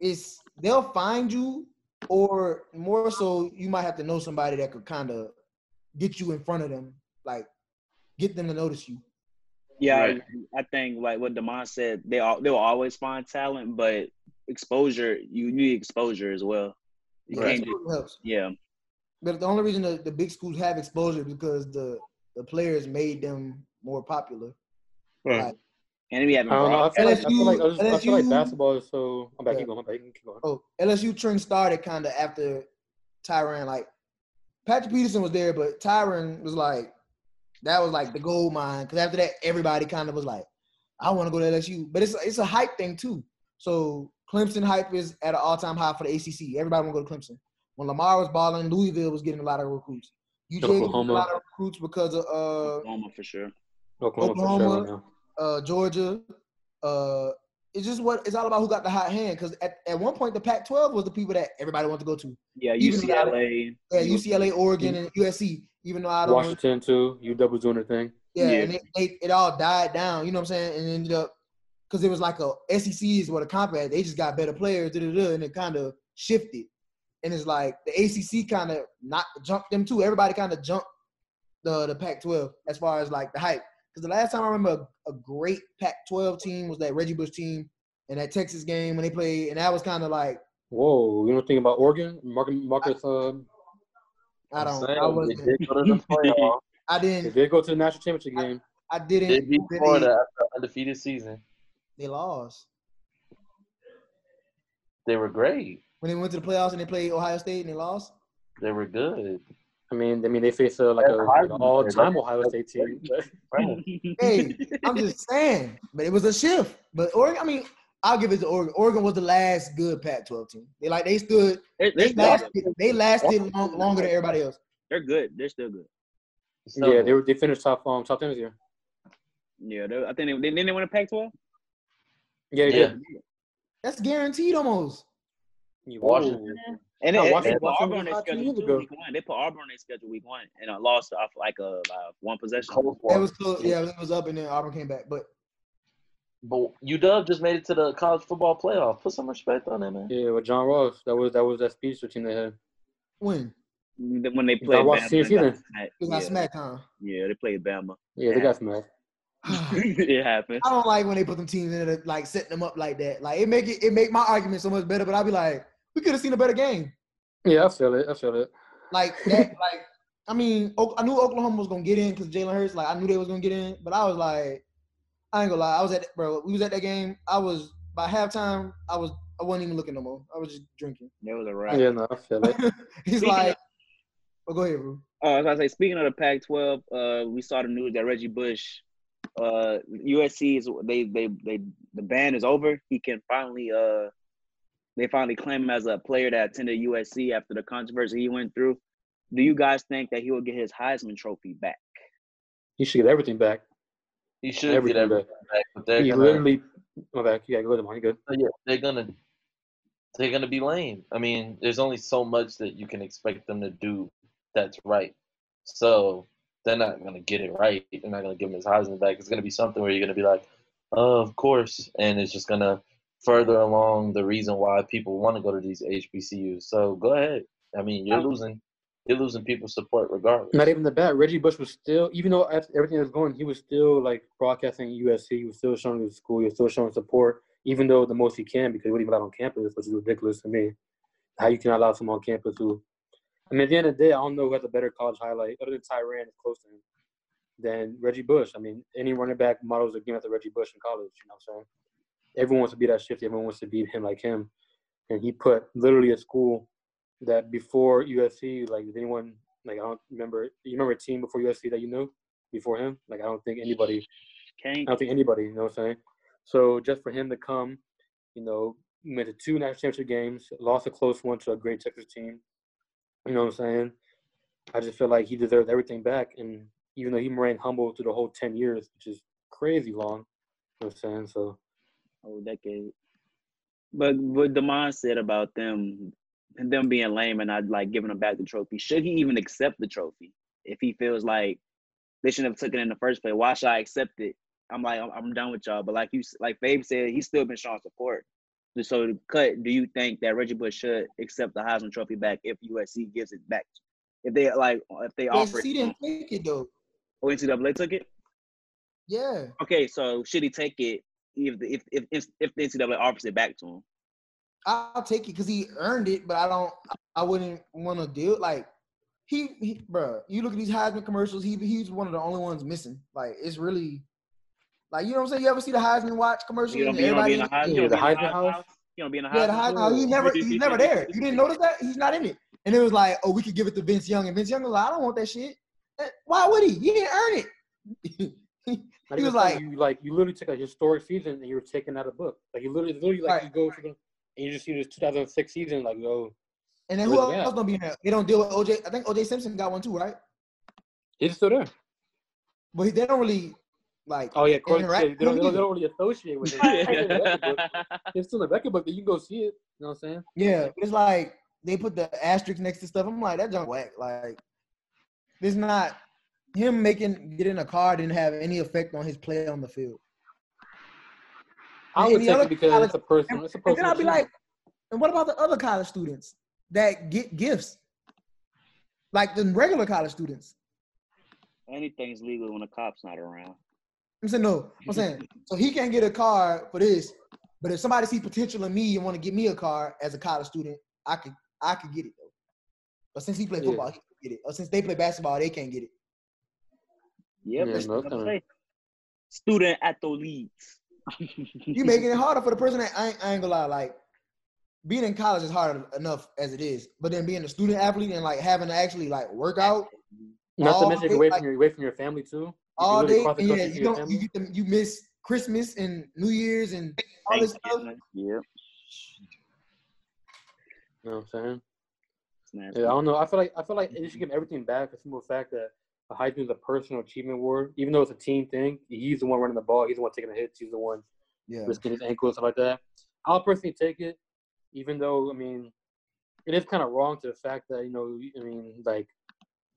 it's they'll find you, or more so, you might have to know somebody that could kind of get you in front of them, like get them to notice you. Yeah, I- Right. I, think like what Demond said, they all they will always find talent, but exposure you need exposure as well. You Yeah, can't just, helps. yeah. But the only reason the, the big schools have exposure is because the the players made them more popular. Like, And we having I don't know. I broad- feel like, I feel like, I LSU I feel like basketball is so. I'm back. Yeah. Keep going. I'm back. Keep going. oh, LSU trend started kind of after Tyrann like Patrick Peterson was there, but Tyrann was like, that was like the gold mine. Because after that, everybody kind of was like, I want to go to LSU. But it's it's a hype thing too. So Clemson hype is at an all time high for the ACC. Everybody want to go to Clemson. When Lamar was balling, Louisville was getting a lot of recruits. UJ was getting a lot of recruits because of uh, Oklahoma for sure. Oklahoma, for Oklahoma. sure. right now. uh, Georgia. Uh, it's just what it's all about who got the hot hand. Because at, at one point, the Pac-12 was the people that everybody wanted to go to. Yeah, Even though- UCLA. Yeah, UCLA, Oregon, and USC. Even though I don't, Washington too. UW was doing their thing. yeah, Yeah. and it, it, it all died down. You know what I'm saying? And ended up because it was like a SEC is what a comp had. They just got better players, da, da, da, and it kind of shifted. And it's like the ACC kind of not jumped them too. Everybody kind of jumped the the Pac-12 as far as like the hype. Because the last time I remember a, a great Pac-12 team was that Reggie Bush team in that Texas game when they played, and that was kind of like Whoa, you don't think about Oregon? Marcus, Marcus uh, I I'm don't, saying, I they wasn't, did go to the playoff. I they didn't, did go to the national championship game. I They didn't. They beat really- Florida after undefeated season. They lost They were great. when they went to the playoffs and they played Ohio State and they lost. They were good. I mean, I mean, they faced a, like a, like an all-time. Ohio State team. Hey, I'm just saying, but it was a shift. But Oregon, I mean, I'll give it to Oregon. Oregon was the last good Pac-12 team. They like they stood, They're, they they're, still lasted, good. they lasted long, longer than everybody else. they're good. They're still good. So, yeah, they were they finished top um top ten this year. Yeah, they, I think they didn't they win a Pac-12. Yeah, they Yeah. did. That's guaranteed almost. You- Washington. And No, they, Washington- they put Washington Auburn on their was hot two schedule years too, ago. week one. They put Auburn on their schedule week one and I lost off like a uh, one possession. Cold It was close. Yeah, it was up and then Auburn came back. But But UW just made it to the college football playoff. Put some respect on it, man. Yeah, with John Ross, that was that was that speedster team they had. when When they played watched Bama, the and got season. smacked. they got yeah. smacked, huh? yeah, they played Bama. Yeah, they got smacked. it happened. I don't like when they put them teams in it, like setting them up like that. Like it make it, it make my argument so much better. But I'll be like, we could have seen a better game. Yeah, I feel it. I feel it. Like that, like I mean, I knew Oklahoma was gonna get in because Jalen Hurts. Like I knew they was gonna get in, but I was like, I ain't gonna lie. I was at bro. We was at that game. I was by halftime. I was I wasn't even looking no more. I was just drinking. That was a wrap. Yeah, no, I feel it. He's Speaking like, oh, go ahead, bro. Oh, as I say, speaking of the Pac-12, uh, we saw the news that Reggie Bush, uh, USC is they they they the ban is over. He can finally uh, they finally claim him as a player that attended USC after the controversy he went through. Do you guys think that he will get his Heisman Trophy back? He should get everything back. He should Everything get everything back, but they're He gonna, literally. My bad. Yeah, go ahead, Mark. You good? yeah, they're gonna, they're gonna be lame. I mean, there's only so much that you can expect them to do that's right. So they're not gonna get it right. They're not gonna give him his Heisman back. It's gonna be something where you're gonna be like, oh, of course, and it's just gonna further along the reason why people want to go to these HBCUs. So go ahead. I mean, you're um, losing, you're losing people's support regardless. Not even the bat. Reggie Bush was still, even though everything was going, he was still like broadcasting USC. He was still showing his school. He was still showing support, even though the most he can because he wouldn't even allowed on campus, which is ridiculous to me. How you can allow someone on campus who, I mean, at the end of the day, I don't know who has a better college highlight other than Tyrann is close to him than Reggie Bush. I mean, any running back models a game after Reggie Bush in college. You know what I'm saying? Everyone wants to be that shifty. Everyone wants to be him like him, and he put literally a school that before USC, like did anyone like I don't remember. You remember a team before USC that you knew before him? Like I don't think anybody. Can't I don't think anybody. You know what I'm saying? So just for him to come, you know, went to two national championship games, lost a close one to a great Texas team. You know what I'm saying? I just feel like he deserves everything back, and even though he remained humble through the whole ten years, which is crazy long. You know what I'm saying? So whole decade. But what Demond said about them them being lame and not like giving him back the trophy, should he even accept the trophy if he feels like they shouldn't have took it in the first place? Why should I accept it? I'm like, I'm, I'm done with y'all. But like you, like Fabe said, he's still been showing support. So to cut, do you think that Reggie Bush should accept the Heisman Trophy back if USC gives it back? If they like, if they offer USC it, didn't take it though. oh, NCAA took it. Yeah, Okay, so should he take it if the, if if if, if the NCAA offers it back to him? I'll take it because he earned it, but I don't. I wouldn't want to deal like he, he, bro. You look at these Heisman commercials. He he's one of the only ones missing. Like it's really, like you know what I'm saying. You ever see the Heisman watch commercial? You don't and be, you don't be in the Heisman. Yeah, You the don't be in the Heisman Heisman house? house. You don't be in the Yeah, the Heisman. Heisman. He never he's never there. You didn't notice that? He's not in it. And it was like, oh, we could give it to Vince Young, and Vince Young was like, I don't want that shit. Eh, Why would he? He didn't earn it. He was like, you like you literally took a historic season and you were taking out a book. Like you literally, literally like Right. you go to the and you just see this 2006 season like oh and then who else at? gonna be in there? They don't deal with OJ. I think OJ Simpson got one too, right? he's still there. But he- they don't really like. Oh yeah, according Interact- to, they, don't, they, don't, they don't really associate with it. It's still in the record book. It's still in the book, but you can go see it. You know what I'm saying? Yeah, it's like they put the asterisk next to stuff. I'm like, that junk whack. Like, it's not him making getting a car didn't have any effect on his play on the field. I would the take it because college- it's a personal. It's a And then I'll be like, and what about the other college students that get gifts? Like the regular college students. Anything's legal when the cop's not around. I'm saying no. I'm saying so he can't get a car for this, but if somebody see potential in me and want to give me a car as a college student, I could I could get it though. But since he play Yeah. football, he can get it. Or since they play basketball, they can't get it. Yep, Yeah, that's no, what I'm kinda- saying. Student athletes. You making it harder for the person that I ain't, I ain't gonna lie. Like being in college is hard enough as it is, but then being a student athlete and like having to actually like work out Not to mention day, you're away like- from your away from your family too. All literally day, and yeah, you don't you get them, you miss Christmas and New Year's and all this stuff. Thanksgiving. Yep. You know what I'm saying? Yeah, I don't know. I feel like I feel like they should give everything back. It's The simple fact that the Heisman is a personal achievement award, even though it's a team thing. He's the one running the ball. He's the one taking the hits. He's the one Yeah, risking his ankle and stuff like that. I'll personally take it, even though I mean, it is kind of wrong to the fact that you know, I mean, like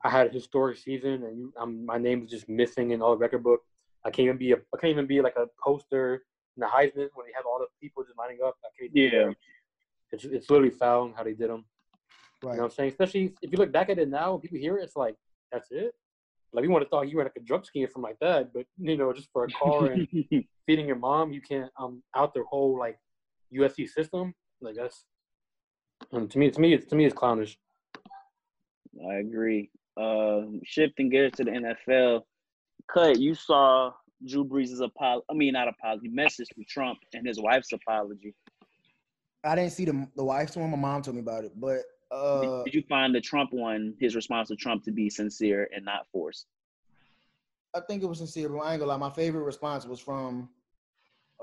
I had a historic season and you, I'm, my name is just missing in all the record book. I can't even be a, I can't even be like a poster in the Heisman when they have all the people just lining up. I can't Yeah. that. It's, it's literally foul how they did them. You right. know what I'm saying? Especially if you look back at it now, when people hear it, it's like, that's it. Like, we would have thought you were like a drug scheme from like that, but you know, just for a car and feeding your mom, you can't um out the whole like USC system. Like that's and to me, to me, it's to me, it's clownish. I agree. Uh, shifting gears to the NFL, cut. You saw Drew Brees' apology. I mean, not apology. Message to Trump and his wife's apology. I didn't see the the wife's one. My mom told me about it, but uh, Did, you find the Trump one, his response to Trump, to be sincere and not forced? I think it was sincere. But I ain't gonna lie. My favorite response was from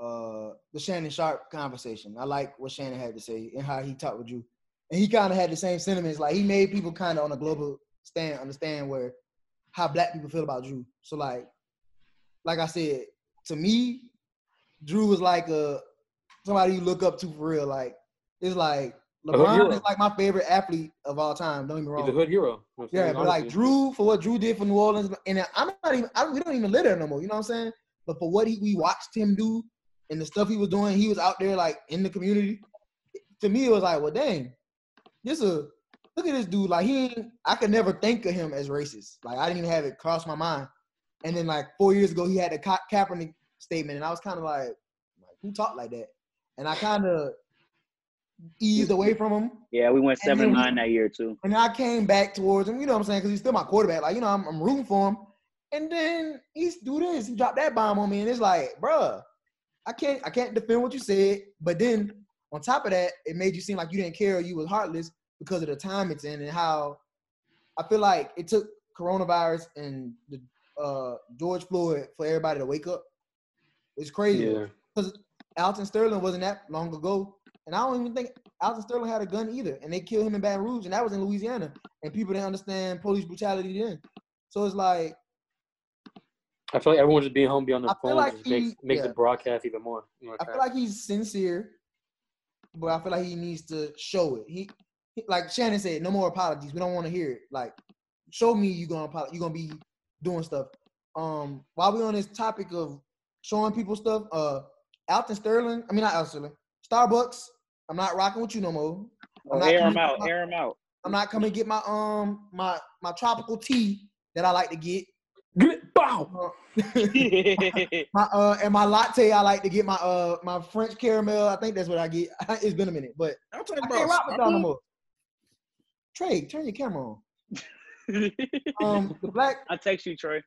uh the Shannon Sharpe conversation. I like what Shannon had to say and how he talked with Drew, and he kind of had the same sentiments. Like he made people kind of on a global stand understand where how black people feel about Drew. So like, like I said, to me, Drew was like a somebody you look up to for real. Like it's like LeBron is like my favorite athlete of all time. Don't get me wrong. He's a hood hero. You know what I'm Yeah, but like Drew for what Drew did for New Orleans, and I'm not even I don't, we don't even live there no more. You know what I'm saying? But for what he, we watched him do and the stuff he was doing, he was out there like in the community. To me, it was like, well, dang, this a look at this dude. Like he, ain't, I could never think of him as racist. Like I didn't even have it cross my mind. And then like four years ago, he had the Ka- Kaepernick statement, and I was kind of like, like, who talked like that? And I kind of eased away from him. Yeah, we went And then seven we- nine that year too. And I came back towards him, you know what I'm saying? Because he's still my quarterback. Like, you know, I'm, I'm rooting for him. And then he's do this. He dropped that bomb on me. And it's like, bruh, I can't I can't defend what you said. But then on top of that, it made you seem like you didn't care or you was heartless because of the time it's in and how I feel like it took coronavirus and the uh, George Floyd for everybody to wake up. It's crazy. yeah, Because Alton Sterling wasn't that long ago. And I don't even think Alton Sterling had a gun either. And they killed him in Baton Rouge, and that was in Louisiana. And people didn't understand police brutality then. So it's like, I feel like everyone just being home, be on their phone, like just makes makes yeah. the broadcast even more. Know, I feel like he's sincere, but I feel like he needs to show it. He, he- like Shannon said, no more apologies. We don't want to hear it. Like, show me you're gonna apolo- you gonna be doing stuff. Um, while we're on this topic of showing people stuff, uh, Alton Sterling, I mean not Alton Sterling, Starbucks. I'm not rocking with you no more. Oh, air him coming- out, air him out. I'm not coming to get my um my my tropical tea that I like to get. bow. Uh, my uh and my latte I like to get my uh my French caramel. I think that's what I get. it's been a minute, but I'm talking I can't rock with y'all no more. Trey, turn your camera on. Um, the black I text you, Trey.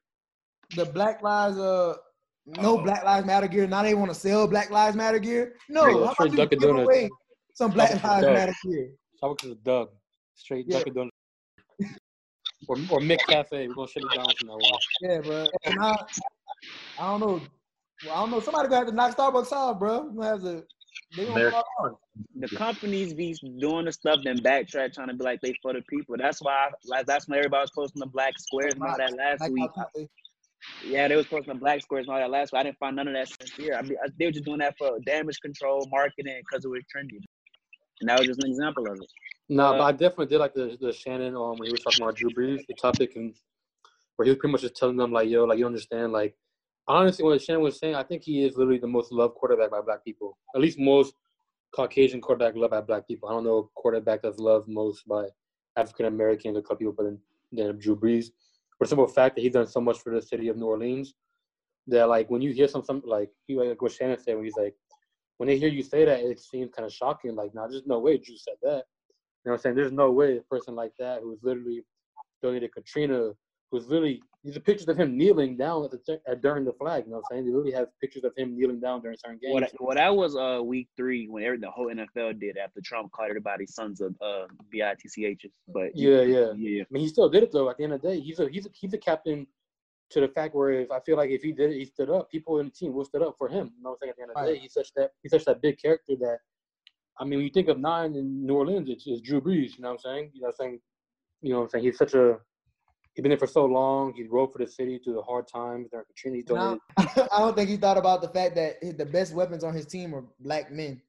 the Black Lives uh no oh. Black Lives Matter gear. Now they want to sell Black Lives Matter gear. No, Trey- how Trey about you give away some Black Lives Matter gear? Starbucks is a dub. Straight Yeah. Dunkin' Donuts. or, or McCafe. We're gonna shut it down from now on. Yeah, bro. And I, I don't know. Well, I don't know. Somebody gonna have to knock Starbucks off, bro. We're gonna have to. They gonna fall off. The companies be doing the stuff, then backtrack trying to be like they for the people. That's why, like, that's when everybody was posting the black squares and all that last week. Yeah, they was posting the black squares and all that last week. I didn't find none of that since here. I mean, they were just doing that for damage control, marketing, because it was trendy. And that was just an example of it. No, Uh, but I definitely did like the the Shannon um when he was talking about Drew Brees, the topic, and where he was pretty much just telling them like, yo, like you understand, like honestly, what Shannon was saying, I think he is literally the most loved quarterback by black people. At least most Caucasian quarterback loved by black people. I don't know a quarterback that's loved most by African Americans or couple people, but then, then Drew Brees. For simple fact that he's done so much for the city of New Orleans, that like when you hear some something like he like what Shannon said when he's like, when they hear you say that, it seems kind of shocking. Like, nah, there's no way Drew said that. You know what I'm saying? There's no way a person like that who's literally donated Katrina, who's literally these are pictures of him kneeling down at the at, during the flag. You know what I'm saying? They literally have pictures of him kneeling down during certain games. Well, that, well, that was uh week three when every, the whole NFL did after Trump called everybody sons of uh bitchs. But yeah, yeah. yeah, I mean, he still did it though. At the end of the day, he's a he's a, he's a captain to the fact where if I feel like if he did it, he stood up. People in the team will stood up for him. You know what I'm saying? At the end of the Right. day, he's such that he's such that big character that. I mean, when you think of nine in New Orleans, it's, it's Drew Brees. You know what I'm saying? You know what I'm saying? You know what I'm saying? He's such a he's been there for so long. He rode for the city through the hard times during Katrina. He's And I, don't think he thought about the fact that the best weapons on his team are black men.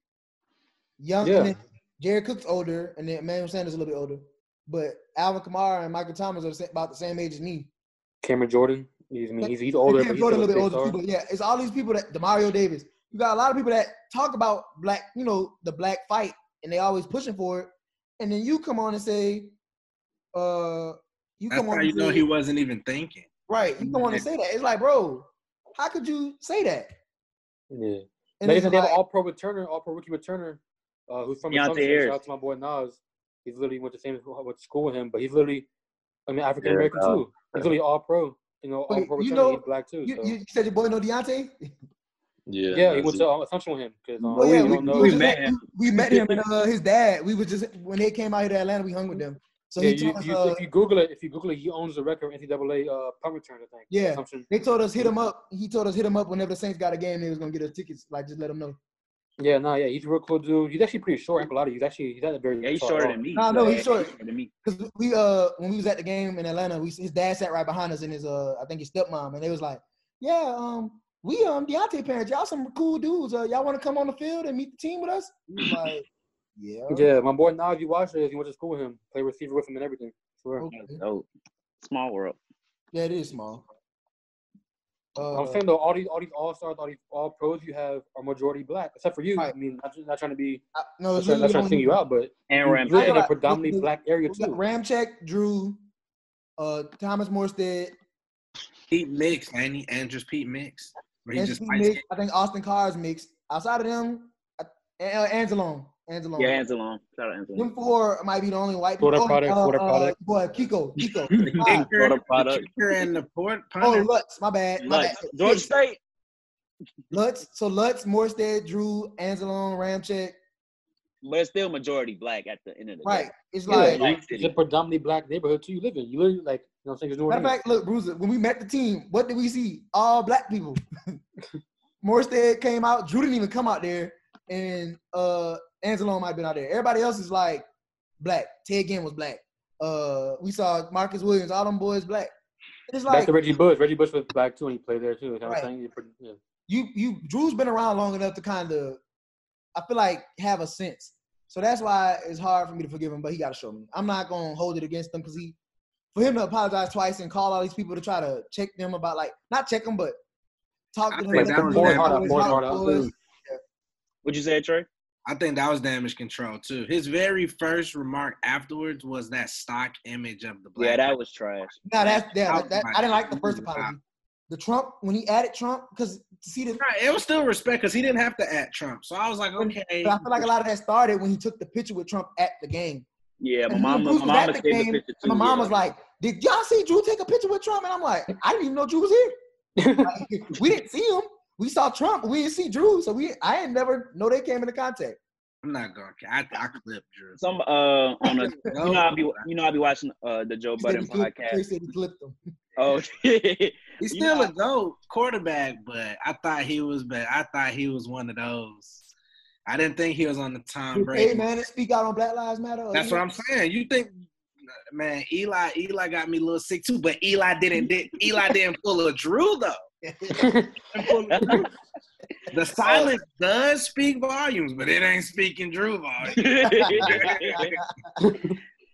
Young, Yeah. Jared Cook's older, and then Emmanuel Sanders a little bit older. But Alvin Kamara and Michael Thomas are about the same age as me. Cameron Jordan. He's, I mean, he's, he's older, Yeah, Jordan a little bit older star. too, but yeah, it's all these people that Demario Davis. You got a lot of people that talk about black, you know, the black fight, and they always pushing for it. And then you come on and say, uh, you That's come on how you know he wasn't even thinking. right. You don't want to say that. It's like, bro, how could you say that? Yeah. And they it's even have like, all-pro returner, all-pro rookie returner, uh, who's from Deonte Assumption. Harris. Shout out to my boy Nas. He's literally went to the same went to school with him, but he's literally, I mean, African American Yeah, too. He's literally all-pro. You know, Wait, all-pro you returner. know- he's black too. you, so. you said your boy know Deonte? Yeah, yeah, he went it. to um, Assumption with him because um, Oh yeah, we we, we was We just met him. we met him and uh, his dad. We was just when they came out here to Atlanta, we hung with them. So yeah, he you, us, you, uh, if you Google it, if you Google it, he owns the record of NCAA uh, punt returns. I think. Yeah. Assumption. they told us hit him up. He told us hit him up whenever the Saints got a game. They was gonna get us tickets. Like just let him know. Yeah, no, yeah, he's a real cool dude. He's actually pretty short. A lot of he's actually he's at a very yeah, he's tall shorter than me. Nah, no, he's Yeah, short. shorter than me. Cause we uh when we was at the game in Atlanta, we his dad sat right behind us and his uh I think his stepmom, and they was like, yeah, um we um Deonte parents, y'all some cool dudes. Uh, y'all want to come on the field and meet the team with us? We was like, yeah. Yeah, my boy Nas, you watched it. He went to school with him, play receiver with him, and everything. Swear. Okay. Oh, small world. Yeah, it is small. Uh, I'm saying though, all these all these all stars, all these all pros you have are majority black, except for you. Right. I mean, not, not trying to be I, no, not it's trying, not trying to sing you out, but And you Ram. live in a predominantly Look, black area too. Ramczyk, Drew, uh, Thomas Morstead, Pete Mix, man. He Andrews Pete Mix. Where he just Steve fights Mix. I think Austin Carr's mixed. Outside of them, uh, uh, Anzalone, Anzalone. Yeah, Anzalone. Shout out Anzalone. Them four might be the only white people. Florida product, uh, Florida uh, product. Boy, Kiko, Kiko. The kicker, the product. and the port oh. Lutz, my bad. My Lutz. bad. Georgia State. Lutz. So Lutz, Morstead, Drew, Anzalone, Ramczyk. But it's still majority black at the end of the Right. day. Right. It's Yeah, like, Black it's a predominantly black neighborhood too. You live in. You literally like, you know, what I'm saying, matter of fact, look, Bruiser, when we met the team, what did we see? All black people. Morstead came out. Drew didn't even come out there. And uh Anzalone might have been out there. Everybody else is like black. Ted Ginn was black. Uh we saw Marcus Williams, all them boys black. It's Back to Reggie Bush. Reggie Bush was black too, and he played there too. You Right. I'm saying? You yeah. you you Drew's been around long enough to kind of I feel like have a sense. So that's why it's hard for me to forgive him, but he got to show me. I'm not gonna hold it against him because he, for him to apologize twice and call all these people to try to check them about like not check them, but talk I to them. think let that them was more that hard out, boys, more hard out, What'd you say, Trey? I think that was damage control too. His very first remark afterwards was that stock image of the black. Yeah, that was trash. No, that's yeah. That That, that, I didn't like the first apology. The Trump when he added Trump because see the. Right, It was still respect because he didn't have to at Trump. So I was like, okay. But I feel like a lot of that started when he took the picture with Trump at the game. Yeah, my And mama, Bruce my was mama at the saved the picture too. My mom yeah. was like, "Did y'all see Drew take a picture with Trump?" And I'm like, "I didn't even know Drew was here." Like, we didn't see him. We saw Trump, we didn't see Drew, so we I ain't never know they came into contact. I'm not gonna. I I clipped Drew. Some uh on a you know I be you know I be watching uh the Joe He said Budden he flipped- Trey podcast. said he flipped them. Oh, He's You still know- a goat quarterback, but I thought he was. But I thought he was one of those. I didn't think he was on the Tom Brady. Hey man, and speak out on Black Lives Matter. That's what? I'm saying. You think, man, Eli Eli got me a little sick too, but Eli didn't. Did, Eli didn't pull a Drew though. The silence does speak volumes, but it ain't speaking Drew volumes.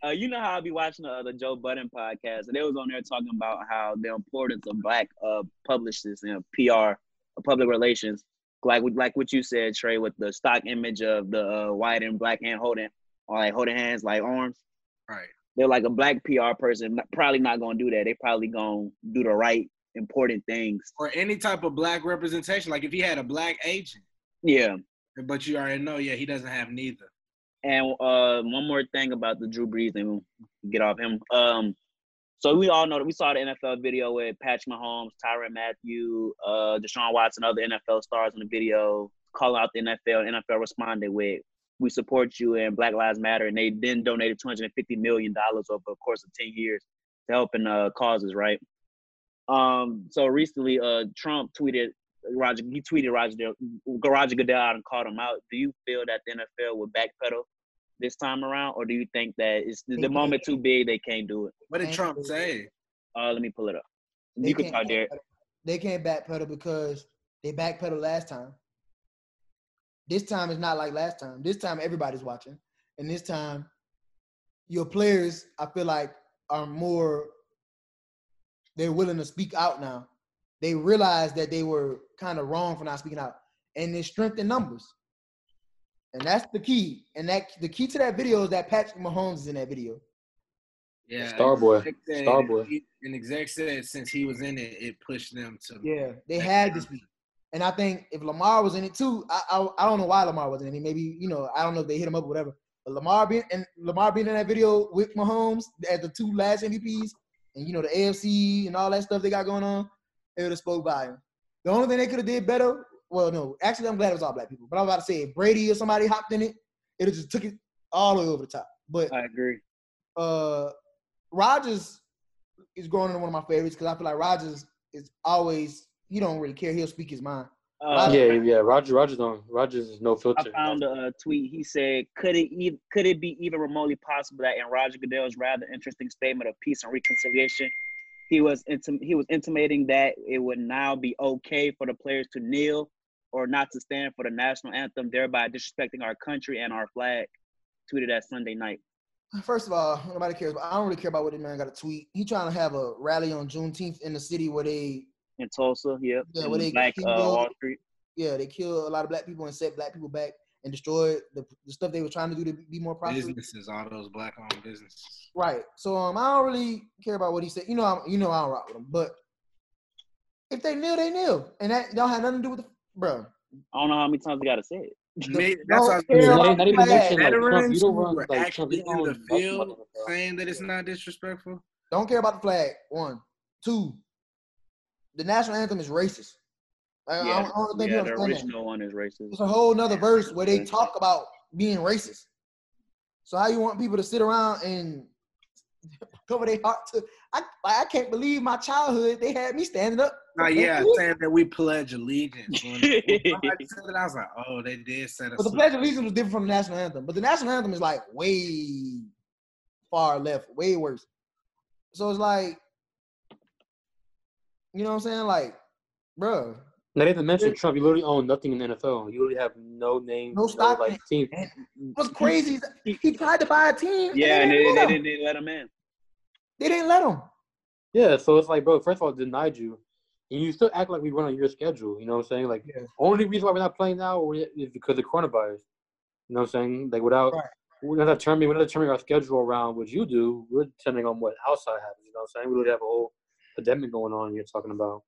uh, you know how I be watching the, the Joe Budden podcast, and they was on there talking about how the importance of black uh, publicists and PR, uh, public relations, like like what you said, Trey, with the stock image of the uh, white and black hand holding, or like holding hands like arms. Right. They're like a black PR person, probably not gonna do that. They probably gonna do the right important things. Or any type of black representation. Like if he had a black agent, Yeah. but you already know, yeah, he doesn't have neither. And uh, one more thing about the Drew Brees, and get off him. Um, so we all know that we saw the NFL video with Patrick Mahomes, Tyrann Mathieu, uh, Deshaun Watson, other NFL stars in the video calling out the NFL. And NFL responded with, "We support you and Black Lives Matter," and they then donated 250 million dollars over the course of 10 years to helping uh, causes. Right. Um. So recently, uh, Trump tweeted Roger. He tweeted Roger Roger Goodell out and called him out. Do you feel that the NFL would backpedal this time around, or do you think that it's the moment too big they can't do it? What did Thank Trump say? Uh, let me pull it up. They You can can't talk, Derek. backpedal- They can't backpedal because they backpedaled last time. This time is not like last time. This time everybody's watching, and this time your players, I feel like, are more. They're willing to speak out now. They realize that they were kind of wrong for not speaking out, and there's strength in numbers. And that's the key. And that the key to that video is that Patrick Mahomes is in that video. Yeah, Starboy. exec said- Starboy. he- An exec said since he was in it, it pushed them to. Yeah, they had to speak. And I think if Lamar was in it too, I, I I don't know why Lamar wasn't in it. Maybe you know I don't know if they hit him up or whatever. But Lamar being and Lamar being in that video with Mahomes as the two last MVPs, and you know the AFC and all that stuff they got going on, it would have spoke by him. The only thing they could have did better, well, no, actually I'm glad it was all black people. But I'm about to say if Brady or somebody hopped in it, it just took it all the way over the top. But I agree. uh Rogers is growing into one of my favorites because I feel like Rogers is always he don't really care. He'll speak his mind. Uh, yeah, yeah. Roger, Rogers don't. Rogers is no filter. I found a, uh tweet. He said, "Could it e- could it be even remotely possible that in Roger Goodell's rather interesting statement of peace and reconciliation, he was intim- he was intimating that it would now be okay for the players to kneel or not to stand for the national anthem, thereby disrespecting our country and our flag." Tweeted that Sunday night. First of all, nobody cares. But I don't really care about what this man got to tweet. He trying to have a rally on Juneteenth in the city where they In Tulsa, yep. Yeah, in where they- Black he uh, Wall Street. yeah they kill a lot of black people and set black people back and destroy the, the stuff they were trying to do to be more prosperous. businesses, all those black-owned businesses. Right. So um, I don't really care about what he said. You know, I'm, you know, I don't rock with him. But if they kneel, they kneel, and that don't have nothing to do with the bro. I don't know how many times we gotta say it. Me- That's what I Don't gonna say. not, not even flag. mention like Trump. You Veterans don't run were like Trump. Actually in the field like that, bro. saying that it's not disrespectful. Don't care about the flag. One, two. The national anthem is racist. I, I Yeah, don't, I don't think yeah, the understand that. original one is racist. It's a whole nother verse where they talk about being racist. So how you want people to sit around and cover their heart to? I I can't believe my childhood. They had me standing up. Nah, yeah, saying that we pledge allegiance. When, when somebody said it, I was like, oh, they did set us. But the. Pledge of Allegiance was different from the national anthem. But the national anthem is like way far left, way worse. So it's like, you know what I'm saying? Like, bruh, Not even mention Trump. You literally own nothing in the NFL. You literally have no name, No no, stock like team. what's crazy is he tried to buy a team. Yeah, and and they, they, didn't they, let they, him. didn't let him in. They didn't let him. Yeah, so it's like, bro. First of all, denied you, and you still act like we run on your schedule. You know what I'm saying? Like, Yeah. only reason why we're not playing now is because of coronavirus. You know what I'm saying? Like, without Right. we're not determining we're not determining our schedule around what you do. We're depending on what outside happens. You know what I'm saying? We literally have a whole pandemic going on. You're talking about.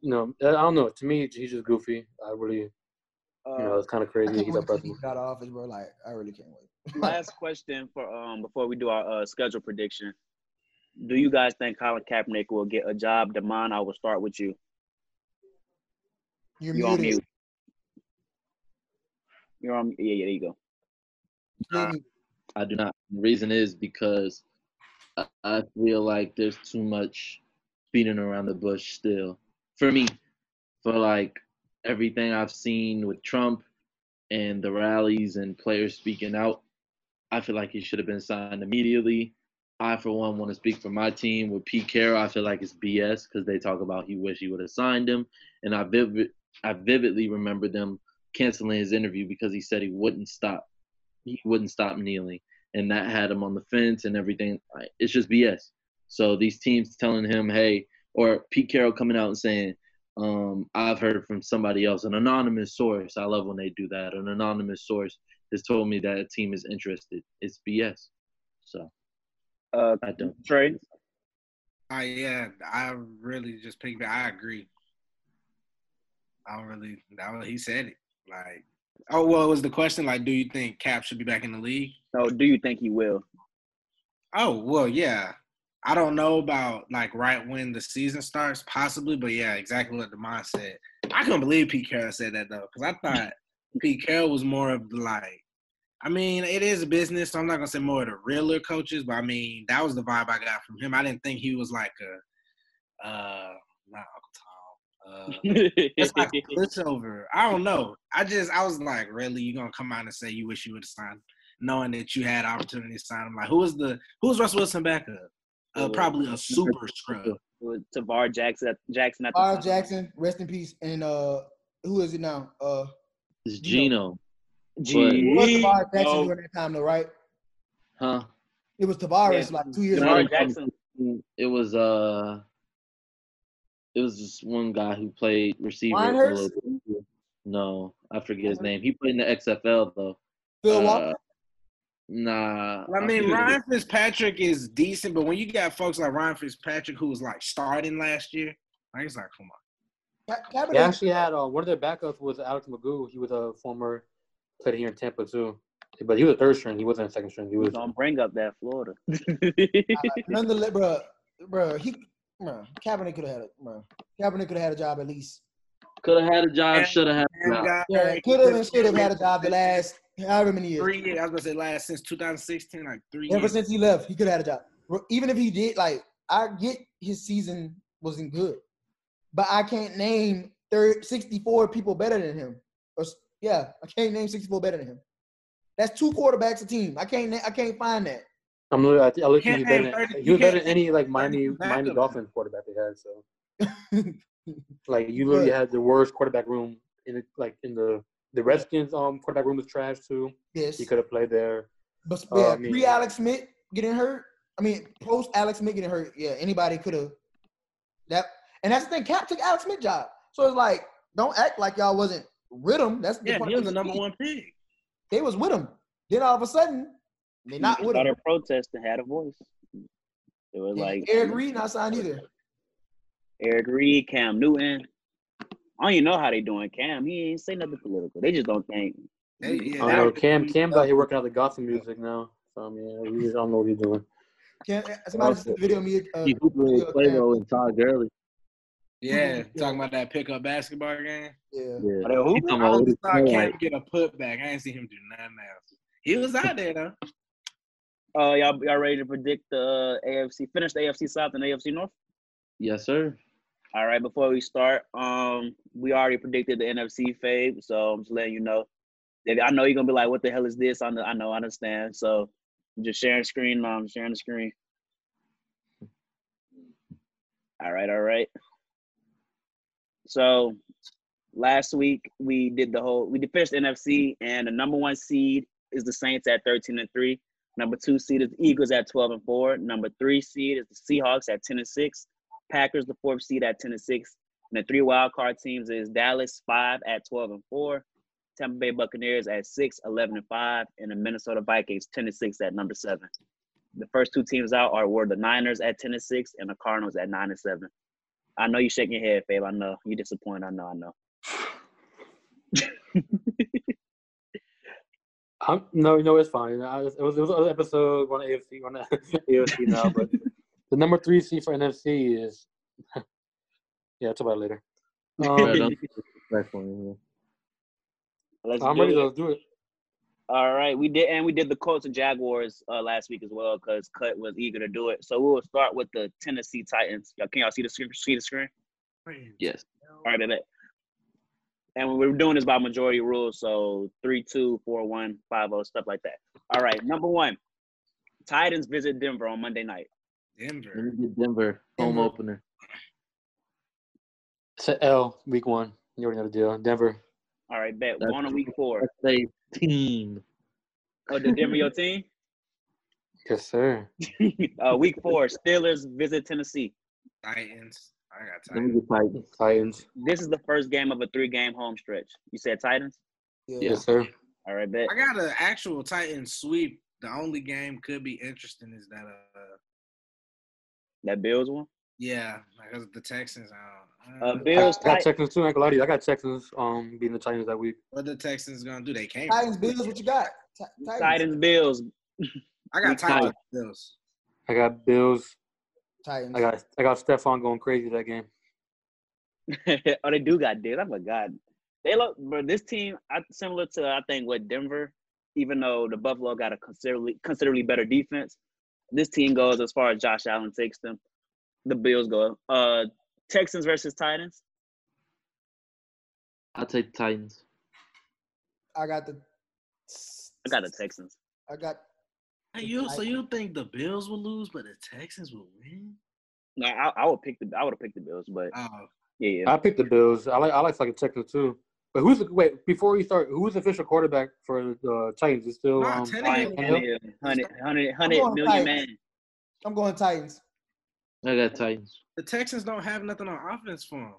You know, I don't know. To me, he's just goofy. I really, you know, Uh, it's kind of crazy. can't He's up till there. he get out of office, bro. Like, I really can't wait. last question for um before we do our uh, schedule prediction. Do you guys think Colin Kaepernick will get a job? Demond, I will start with you. You're You're on mute. You're on. Yeah, yeah. There you go. Split me. I do not. The reason is because I, I feel like there's too much beating around the bush still. For me, for like everything I've seen with Trump and the rallies and players speaking out, I feel like he should have been signed immediately. I, for one, want to speak for my team with Pete Carroll. I feel like it's BS because they talk about he wish he would have signed him, and I vivid, I vividly remember them canceling his interview because he said he wouldn't stop, he wouldn't stop kneeling, and that had him on the fence and everything. It's just BS. So these teams telling him, hey, or Pete Carroll coming out and saying, um, I've heard from somebody else, an anonymous source. I love when they do that. An anonymous source has told me that a team is interested. It's BS. So Uh, I don't. Trey. I yeah, I really just picked. I agree. I don't really. That was, he said it. Like, oh well, it was the question like, do you think Cap should be back in the league? No, do you think he will? Oh well, yeah. I don't know about like right when the season starts, possibly, but yeah, exactly what Demond said. I couldn't believe Pete Carroll said that though, because I thought Pete Carroll was more of the like. I mean, it is a business, so I'm not gonna say more of the realer coaches, but I mean that was the vibe I got from him. I didn't think he was like a, uh, not Uncle Tom. Uh, it's like pushover. I don't know. I just I was like, really, you gonna come out and say you wish you would have signed, knowing that you had opportunity to sign him? Like, who was the who was Russell Wilson backup? Uh, probably a super scrub. With Tavar Jackson, Jackson at the Jackson, rest in peace. And uh, who is it now? Uh, It's Gino, it was Gee, Tarvaris Jackson no, during that time, though, right? huh? It was Tavares Yeah. like two years No, ago. Tavar Jackson. It was uh, it was this one guy who played receiver. Winehurst? No, I forget his name. He played in the XFL though. Phil Uh, Walker. Nah. I mean, forget Ryan Fitzpatrick is decent, but when you got folks like Ryan Fitzpatrick who was like starting last year, like it's like, come on. Ka- Kaepernick, They actually had uh, one of their backups was Alex McGough. He was a former played here in Tampa too, but he was a third string. He wasn't a second string. He was. Don't bring up that Florida. uh, nonetheless, bro, bro, he, bro, Kaepernick could have had it, bro. Kaepernick could have had a job at least. Could have had a job. Should have had a job. Yeah, could have and should have had a job the last however many years. Three years. I was gonna say last since 2016, like three Ever years. since he left, he could have had a job. Even if he did, like, I get his season wasn't good, but I can't name 30, 64 people better than him. Or, yeah, I can't name 64 better than him. That's two quarterbacks a team. I can't. I can't find that. I'm looking. I, I looked Can't better name than, 30 he you was better than any like Miami backup. Miami Dolphins quarterback they had. So like you literally But- had the worst quarterback room in it, like in the the Redskins um quarterback room was trash too. yes, He could have played there. but uh, yeah, I mean- pre Alex Smith getting hurt. I mean, post Alex Smith getting hurt. Yeah, anybody could have that. And that's the thing. Cap took Alex Smith job, so it's like don't act like y'all wasn't with him. That's the Yeah, he was the number one pick. They was with him. Then all of a sudden, they not with him. Started protesting, had a voice. It was And like Eric Reid not signed either. Eric Reid, Cam Newton. I don't even know how they doing Cam. He ain't say nothing political. They just don't think. They- yeah, I don't know. was- Cam Cam's out here working out the Gotham music now. So I mean, we just don't know what he's doing. Can, somebody sent the video of me. Uh, He hooped with video. Quavo and Todd Gurley. Yeah, talking about that pickup basketball game. Yeah. Yeah. Are they He hooping? talking I about what saw Cam like. get a putback. I ain't seen him do nothing else. He was out there though. Uh, y'all, y'all ready to predict the uh, AFC? Finish the AFC South and AFC North. Yes, sir. All right. Before we start, um, we already predicted the NFC fade, so I'm just letting you know. I know you're gonna be like, "What the hell is this?" I know, I know, I understand. So, I'm just sharing screen. I'm sharing the screen. All right, all right. So, last week we did the whole. We finished NFC, and the number one seed is the Saints at 13 and three. Number two seed is the Eagles at 12 and four. Number three seed is the Seahawks at 10 and six. Packers the fourth seed at 10 and six. And the three wild card teams is Dallas five at 12 and four. Tampa Bay Buccaneers at 6, 11 and 5, and the Minnesota Vikings 10 and 6 at number 7. The first two teams out are were the Niners at 10 and 6 and the Cardinals at 9 and 7. I know you're shaking your head, Fabe. I know. You're disappointed. I know, I know. No, no, it's fine. I, it was it was another episode on AFC on AFC now, but the number three seed for NFC is yeah, I'll talk about it later. Um, don't- Respectfully, yeah. Let's I'm ready it. to do it. All right, we did, and we did the Colts and Jaguars uh, last week as well because Cut was eager to do it. So we will start with the Tennessee Titans. Y'all, can y'all see the screen? See the screen? Yes. All right, bet. And we're doing this by majority rule, so three, two, four, one, five, oh, stuff like that. All right, number one, Titans visit Denver on Monday night. Let me Denver. get Denver home Denver. opener. It's L week one. You already know the deal. Denver. All right, bet. That's- Going to week four. That's a team. Oh, the Denver your team? Yes, sir. uh, week four, Steelers visit Tennessee. Titans. I got Let me Titans. get Titans. Titans. This is the first game of a three-game home stretch. You said Titans? Yeah. Yes, sir. All right, bet. I got an actual Titans sweep. The only game could be interesting is that uh That Bills one. yeah because the Texans. Uh, Uh, uh, I Bills, got Texans too. I ain't gonna lie to you. I got Texans um beating the Titans that week. what the Texans gonna do? They came. Titans, Bills, what you got? Ti- Titans, Bills. I got Week Titans. Bills. I got Bills. Titans. I got I got Stefon going crazy that game. oh, they do got Diggs. I forgot. They look, but this team, I, similar to I think what Denver, even though the Buffalo got a considerably considerably better defense, this team goes as far as Josh Allen takes them. The Bills go. Uh, Texans versus Titans. I'll take Titans. I got the. I got the Texans. I got. Hey, you so you think the Bills will lose, but the Texans will win? No, I, I would pick the. I would have picked the Bills, but Oh, yeah, yeah. I picked the Bills. I like I like like the Texans too. But who's the wait before we start? Who's the official quarterback for the Titans? Is still Nah, um, Tannehill. Ryan Tannehill? Tannehill, 100, 100, 100 million man. I'm going Titans. I got Titans. the Texans don't have nothing on offense for them.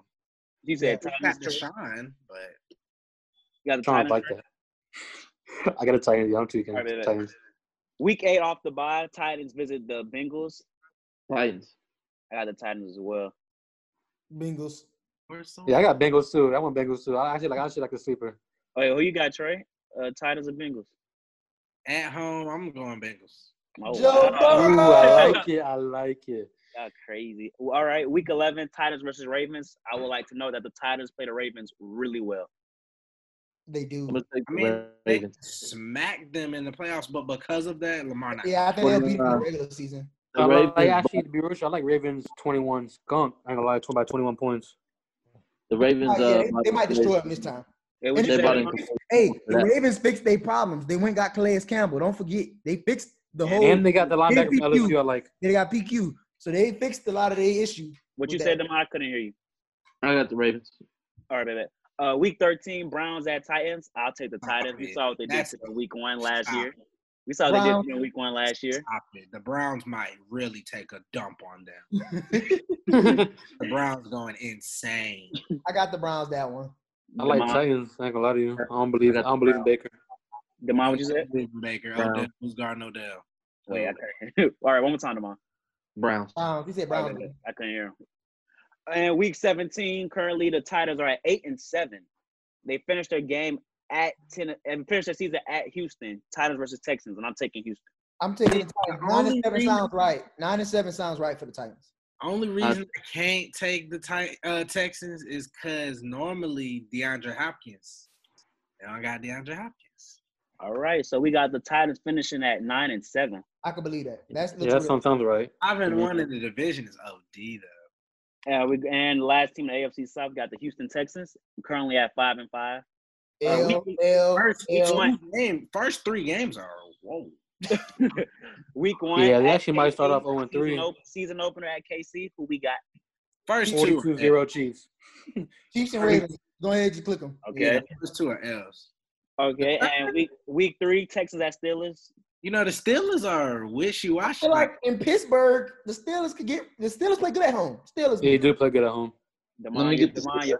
He said Got Titans. to Trey? shine, but You got the trying Titans. to like Trey? that. I got a Titans. Yeah, I'm tweaking. Alright, bet, bet. Titans. Week eight off the bye, Titans visit the Bengals. Titans. I got the Titans as well. Bengals. We're Yeah, I got Bengals too. I want Bengals too. I actually like I actually like a sleeper. Oh, yeah, who you got, Trey? Uh, Titans or Bengals? at home. I'm going Bengals. Oh, Joe wow. Ooh, I like it. I like it. Y'all crazy. All right, week 11, Titans versus Ravens. I would like to know that the Titans play the Ravens really well. They do. I'm gonna take I the mean, they smacked them in the playoffs, but because of that, Lamar not. Yeah, I think they'll beat them in the regular season. The I like, Ravens, actually to be real, I like Ravens 21 skunk. I ain't gonna lie, tw- by 21 points. The Ravens. Oh, yeah, uh, they, they might destroy them this time. Hey, And you They it's- say, bought in Hey, the. Ravens fixed their problems. They went and got Calais Campbell. Don't forget, they fixed the whole. And they got the linebacker from PQ. LSU. I like. They got PQ, so they fixed a lot of their issues. What you said, that. Lamar? I couldn't hear you. I got the Ravens. All right, baby. Uh, week 13, Browns at Titans. I'll take the Titans. We it. saw what they did That's- to them week one last Stop. year. We saw what they did Browns. to them week one last year. Stop it. The Browns might really take a dump on them. The Browns going insane. I got the Browns that one. I like Demond, Titans. I ain't gonna lie to you. I don't believe. that. I don't believe in Baker. Demond, what you said? Baker, Browns. Odell, who's guarding Odell? Oh, Wait, I. All right, one more time, Demond. Browns. Browns. He said Browns. I couldn't hear him. And week 17, currently the Titans are at eight and seven. They finished their game at ten and finished their season at Houston. Titans versus Texans, and I'm taking Houston. I'm taking the Titans. Nine and seven reason- sounds right. Nine and seven sounds right for the Titans. Only reason I can't take the Ti- uh, Texans is because normally DeAndre Hopkins. They don't got DeAndre Hopkins. All right, so we got the Titans finishing at nine and seven. I can believe that. That's Yeah, that sounds sounds right. I've been one in the division is OD though. Uh, we and last team in the AFC South got the Houston Texans, currently at five and five. L we- L First, each L. one- game, first three games are whoa. Week one. Yeah, they at actually might start off 0 and 3. Season, op- season opener at KC. Who we got? First two, 42 are 0 Chiefs. Chiefs and Ravens. Go ahead, you click them. Okay. Yeah, first two are L's. Okay, and week week three, Texas at Steelers. You know the Steelers are wishy I washy. feel like in Pittsburgh, the Steelers could get the Steelers play good at home. Steelers. Yeah, you do play good at home. Let me get the Demond, yeah,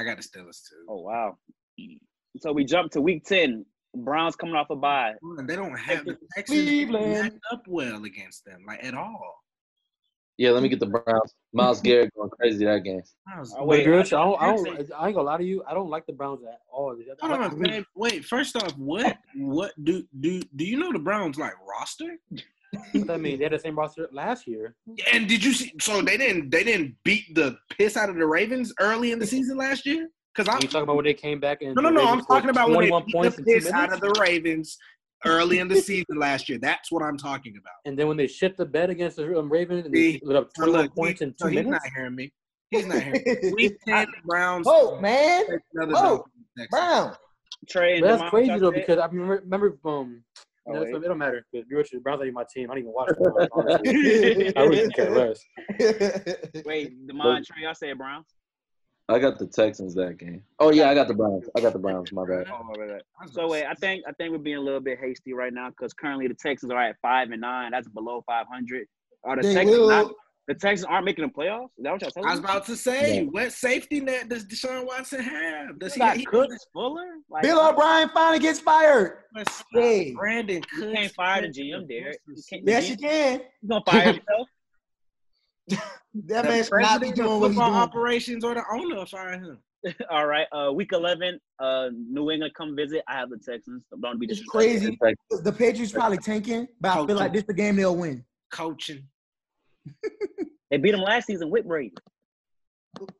I got the Steelers too. Oh wow. So we jump to week ten. Browns coming off a bye. They don't have the Texans Cleveland. match up well against them, like at all. Yeah, let me get the Browns. Myles Garrett going crazy that game. Oh, But wait, girl, I I, don't, I, don't, I ain't gonna lie to you. I don't like the Browns at all. Hold like on, the- babe. Wait, first off, what what do do do you know the Browns like roster? What that mean? They had the same roster last year. And did you see? So they didn't they didn't beat the piss out of the Ravens early in the season last year. Because You I'm talking about when they came back and no, no, no. I'm talking about when they 21 beat points the in two piss out of the Ravens early in the season last year. That's what I'm talking about. And then when they shit the bed against the um, Ravens and they lit up So 21 look, points he- in so two he's minutes. not hearing me. He's not hearing me. Week 10, Browns. oh man, Oh, Brown. Trey and that's DeMar, crazy though said? because I remember, remember um, Oh, you know, wait. it don't matter because the Browns are my team. I don't even watch the Browns. honestly. I really care less. Wait, Demond and Trey, y'all said Browns. I got the Texans that game. Oh yeah, I got the Browns. I got the Browns. My bad. Oh, right, right. So wait, I think I think we're being a little bit hasty right now because currently the Texans are at five and nine. That's below five hundred. Are the They Texans will- not? The Texans aren't making the playoffs. Is that what y'all telling I was about to say, Yeah. what safety net does Deshaun Watson have? Does You he, got he Cooks, Fuller. Like, Bill O'Brien finally gets fired. Hey. Brandon you can't fire the GM, Derek. You. Yes, you can. You gonna fire himself? That The man should not be doing what he's football doing. operations or the owner will fire him. All right. Uh, week eleven. Uh, New England come visit. I have the Texans. Don't be It's disrespectful. crazy. The Patriots probably tanking, but I feel like this the game they'll win. Coaching. They beat them last season with Brady.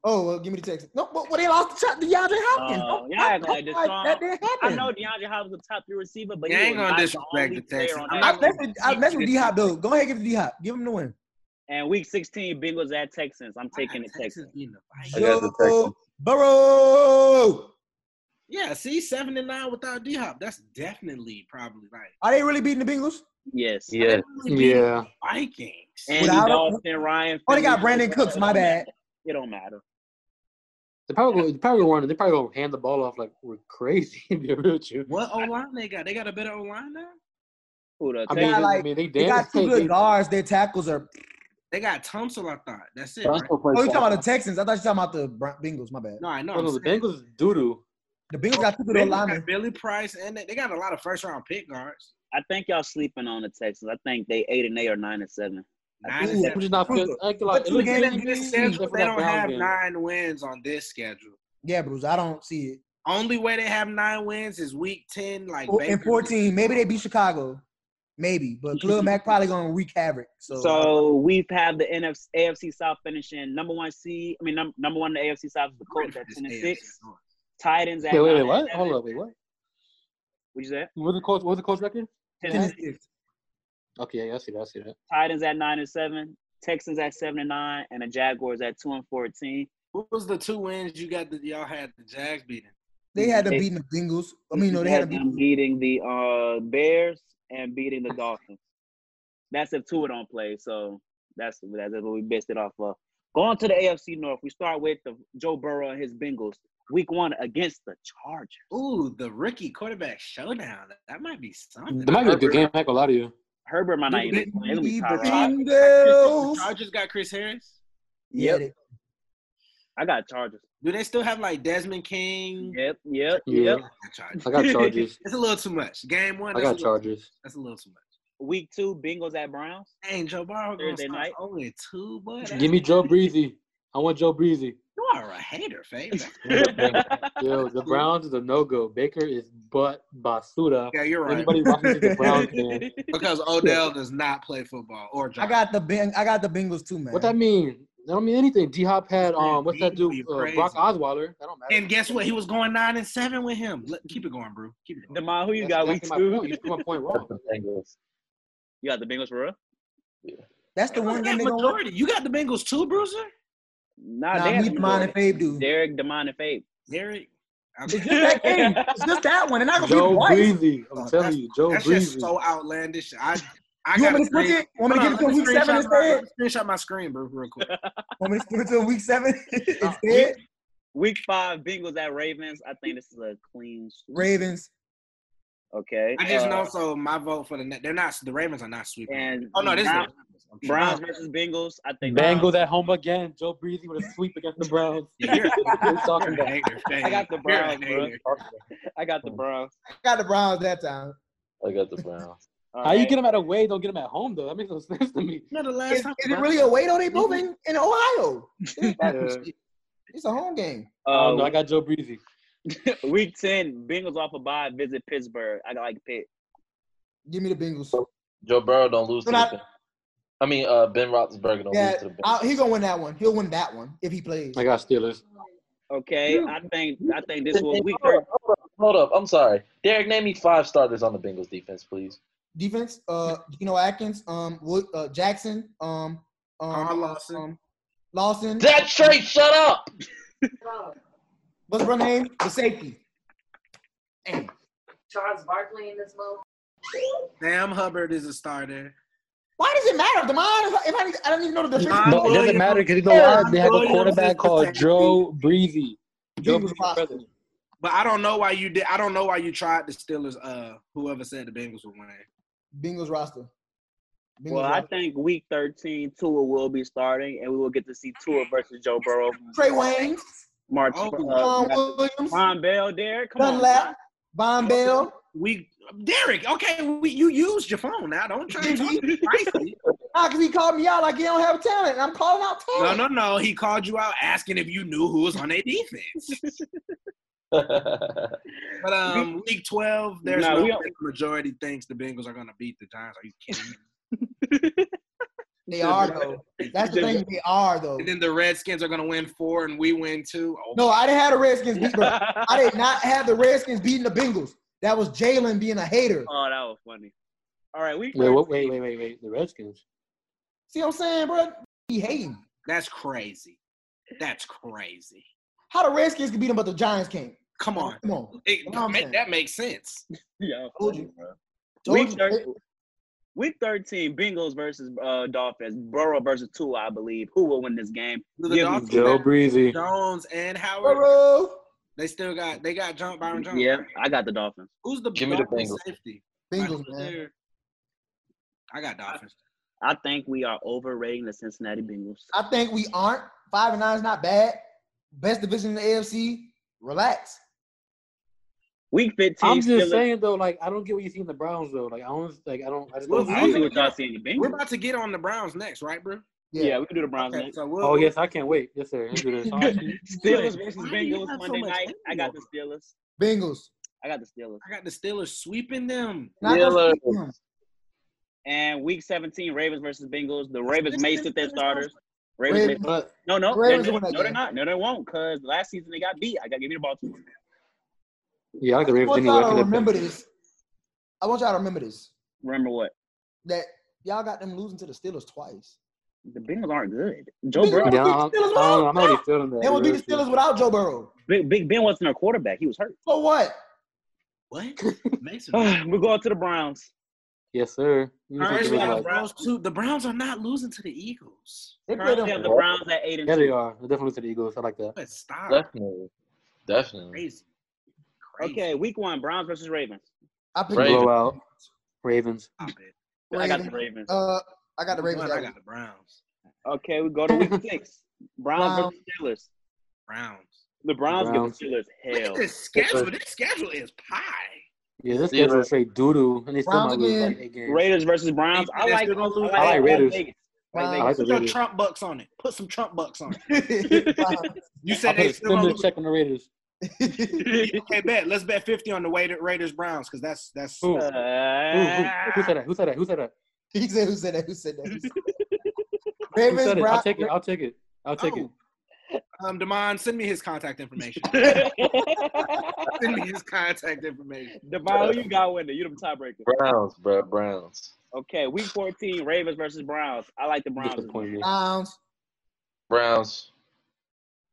Oh, well, give me the Texans. No, but well, they lost the to DeAndre Hopkins. Uh, Don't- y'all acting like don't- that didn't happen. I know DeAndre Hopkins is a top three receiver, but You ain't gonna disrespect the only the player Texans. I'm that I not mess team. with, I mess with D Hop though. Go ahead, give it to D Hop. Give him the win. And week 16, Bengals at Texans. I'm taking the got Texans. beating the I got the Joe Texans. Burrow. Yeah, see, seven and nine without D Hop. That's definitely probably like Are they really beating the Bengals? Yes. Yeah. really Yeah. the Vikings. Andy Without- Dalton, Ryan. Oh, they got Brandin Cooks. My bad. It don't matter. They probably they probably gonna run. They probably gonna hand the ball off like we're crazy. to be real with. What O line they got? They got a better O line now. Who the I mean, they, like- I mean, they, They got two good they- guards. Their tackles are. They got Tunsil, I thought. That's it. Browns Right? Oh, you talking about the Texans? I thought you talking about the Bron- Bengals. My bad. No, I know. Oh, no, the saying. Bengals doo doo. The Bengals oh, got two good Bengals old linemen. Billy Price, and they, they got a lot of first round pick guards. I think y'all sleeping on the Texans. I think they eight and eight or nine and seven. Nine and seven. I'm just not Who's feel, the- like, what like, it two looks games crazy in This schedule, they don't have game. nine wins on this schedule. Yeah, Bruce. I don't see it. Only way they have nine wins is week ten, like Oh, and 14, maybe they beat Chicago. Maybe. But Khalil Mack probably going to wreak havoc. So, So we have had the NFC, AFC South finishing number one seed. I mean, num- number one in the AFC South is the Colts at This ten and six. Titans at Wait, wait, wait, what? seven. Hold up, wait, what? What you say? What was the coach? What was the coach record? 10 10 and and six. six. Okay, yeah, I see that. I see that. Titans at nine and seven. Texans at seven and nine, and the Jaguars at two and fourteen. What was the two wins you got that y'all had the Jags beating? They had to They- beating the Bengals. I mean, no, they We had them them beating. beating the uh, Bears and beating the Dolphins. That's if Tua don't play. So that's that's what we based it off of. Going to the AFC North, we start with the Joe Burrow and his Bengals. Week one against the Chargers. Ooh, the rookie quarterback showdown. That might be something. It might be a good game. I ain't gonna lie to you. Herbert might not Dude, even play. It'll be The Tyrod. The Bengals. Chargers got Chris Harris. Yeah, Yep. they- I got Chargers. Do they still have like Desmond King? Yep, yep, Yeah. yep. I got Chargers. I got Chargers. It's a little too much. Game one. I got a little, Chargers. That's a little too much. Week two, Bengals at Browns. Dang, Joe Burrow Thursday night. only two, boy. That's- Give me Joe Breezy. I want Joe Breezy. You are a hater, Faith. Yo, the Browns is a no go. Baker is butt basuda. yeah, you're right. Anybody watching the Browns fan. Because Odell does not play football or I got the Ben. I got the Bengals too, man. What that mean? That don't mean anything. D Hop had um, what's that dude? Uh. Brock Osweiler. That don't matter. And guess what? He was going nine and seven with him. Let, keep it going, bro. Keep it going. Demond, who you That's got week exactly my point. two? You put my point wrong. the Bengals. You got the Bengals for real? That's the one game they gonna majority. You got the Bengals too, Bruiser. Nah, Nah, they had me, the mine, and majority. Fabe do. Derek, Demond, and Fabe. Derek. It's just that game. It's just that one. They're not gonna Joe be twice. Breezy. I'm Oh, telling you, Joe That's Breezy. just so outlandish. I I You got want me to switch it? Want me to give it to week seven instead? Let me screenshot my screen, bro, real quick. Want me to give it to week seven Uh, instead? Week five, Bengals at Ravens. I think this is a clean sweep. Ravens. Okay. I just Uh, know. So my vote for the net. They're not. The Ravens are not sweeping. And oh no, this Brown- is I'm. Browns versus Bengals. I think Bengals at home again. Joe Breezy with a sweep against the Browns. Yeah, you're, What are talking you're about? I got the Browns, bro. I got the Browns. I Got the Browns that time. I got the Browns. All How you get them at away? Don't get them at home though. That makes no sense to me. You know, the last Is, time is it really a wait? Or they both in, in Ohio? Yeah. It's a home game. Um, no, Uh, I got Joe Breezy. week ten, Bengals off a bye, visit Pittsburgh. I like Pitt. Give me the Bengals. Joe Burrow don't lose to I- the I mean, uh, Ben Roethlisberger don't Yeah, lose to the I, Bengals. he gonna win that one. He'll win that one if he plays. I got Steelers. Okay, I think I think this will week Hold up, hold up, hold up. I'm sorry. Derek, name me five starters on the Bengals defense, please. Defense, uh, Geno Atkins, um, Wood, uh, Jackson, um, um, Carl Lawson. um, Lawson. That straight, shut up. What's her name? The safety. Damn. Charles Barkley in this mode. Sam Hubbard is a starter. Why does it matter, Demond? If I, if I, I don't even know the difference. No, it doesn't matter because you know why? They have a quarterback called. Joe Breezy. Joe Bengals Breezy But I don't know why you did. I don't know why you tried the Steelers. Uh, whoever said the Bengals were win. Bengals roster. Bengals Well, I think week 13, Tua will be starting, and we will get to see Tua versus Joe Burrow. Trey Wayne, March. Oh, Uh, Williams, Vonn Bell, Derek. Come on. Vonn Bell. We Derek. Okay, we, you used your phone now. Don't try to talk spicy. Nah, because he called me out like he don't have talent. I'm calling out talent. No, talent. no, no. He called you out asking if you knew who was on their defense. But um, week twelve, there's Nah, no way the majority thinks the Bengals are gonna beat the Giants. Are you kidding me? They are though. That's the thing. They are though. And then the Redskins are gonna win four, and we win two. Oh, No, I didn't have the Redskins beat. Bro. I did not have the Redskins beating the Bengals. That was Jalen being a hater. Oh, that was funny. All right, we. Wait, 13. what, wait, wait, wait, wait. The Redskins. See what I'm saying, bro? He hating. that's crazy. That's crazy. How the Redskins can beat them, but the Giants can't. Come on, Come on. It- What I'm make- saying. that makes sense. Yeah, Told you. bro. Told Week, you. thir- week 13, Bengals versus uh, Dolphins. Burrow versus Tua, I believe. Who will win this game? Do the Dolphins Joe have Breezy. Jones and Howard. Burrow. They still got they got John Byron Jones. Yeah. I got the Dolphins. Who's the Give me the Bengals. safety? Like, Bengals, man. I got Dolphins. I think we are overrating the Cincinnati Bengals. I think we aren't. Five and nine is not bad. Best division in the AFC. Relax. Week 15, I'm just Steelers- saying though, like I don't get what you see in the Browns though. Like I don't, like I don't, I just Well, don't. I don't see see it. what y'all see in the We're about to get on the Browns next, right, bro? Yeah, we can do the Browns Okay, next. so we'll, Oh yes, I can't wait. Yes sir. Let's do this. Oh, All right. Steelers versus Why do you Bengals have so Monday night. hate I got the Steelers. Bengals. I got the Steelers. I got the Steelers sweeping them. Not Steelers. And week 17, Ravens versus Bengals. The Ravens may sit their starters. Ravens, Ravens. But no, no, Ravens they're, will win that no, they're not. No, they won't. Because last season they got beat. I got to give you the ball too. Yeah, I like the I want. I y'all to remember this. I want y'all to remember this. Remember what? That y'all got them losing to the Steelers twice. The Bengals aren't good. Joe Burrow, Yeah, beat I, the I, Steelers don't know. I'm not really without- feeling that. They would beat the Steelers without Joe Burrow. Big, Big Ben wasn't their quarterback. He was hurt. So what? What? Mason. We're going to the Browns. Yes, sir. You know what Currently, they look the. Browns too. The Browns are not losing to the Eagles. They play Currently have them. the Browns at eight and Yeah, two. they are. They're definitely to the Eagles. I like that. But stop. Definitely. Definitely. Crazy. Crazy. Okay, week one, Browns versus Ravens. I picked Ravens. Blowout. Ravens. Stop it. I got the Ravens. Ravens. Uh, I got the Ravens. I got the Browns. Okay, we go to week six. Browns versus Steelers. Browns. The Browns, Browns. give the Steelers Look hell. at this schedule. This schedule is pie. Yeah, this Steelers. schedule is straight doo doo, and they still Browns might lose like eight games. Raiders versus Browns. I They're like, still. I I like Raiders. Vegas. Browns. I like the Put your Trump bucks on it. Put some Trump bucks on it. Browns. You I said put they a still gonna check on the Raiders. Okay, bet. Let's bet fifty on the Raiders, Raiders Browns because that's that's. Who? Who, who, Uh, who said that? Who said that? Who said that? he said, "Who said that? Who said that?" Who said that? Who said? I'll take it. I'll take it. I'll take it. Oh. Um, Demond, send me his contact information. send me his contact information. Devon, who you got winning? You the tiebreaker. Browns, bro. Browns. Okay, week 14, Ravens versus Browns. I like the Browns. Browns. Browns.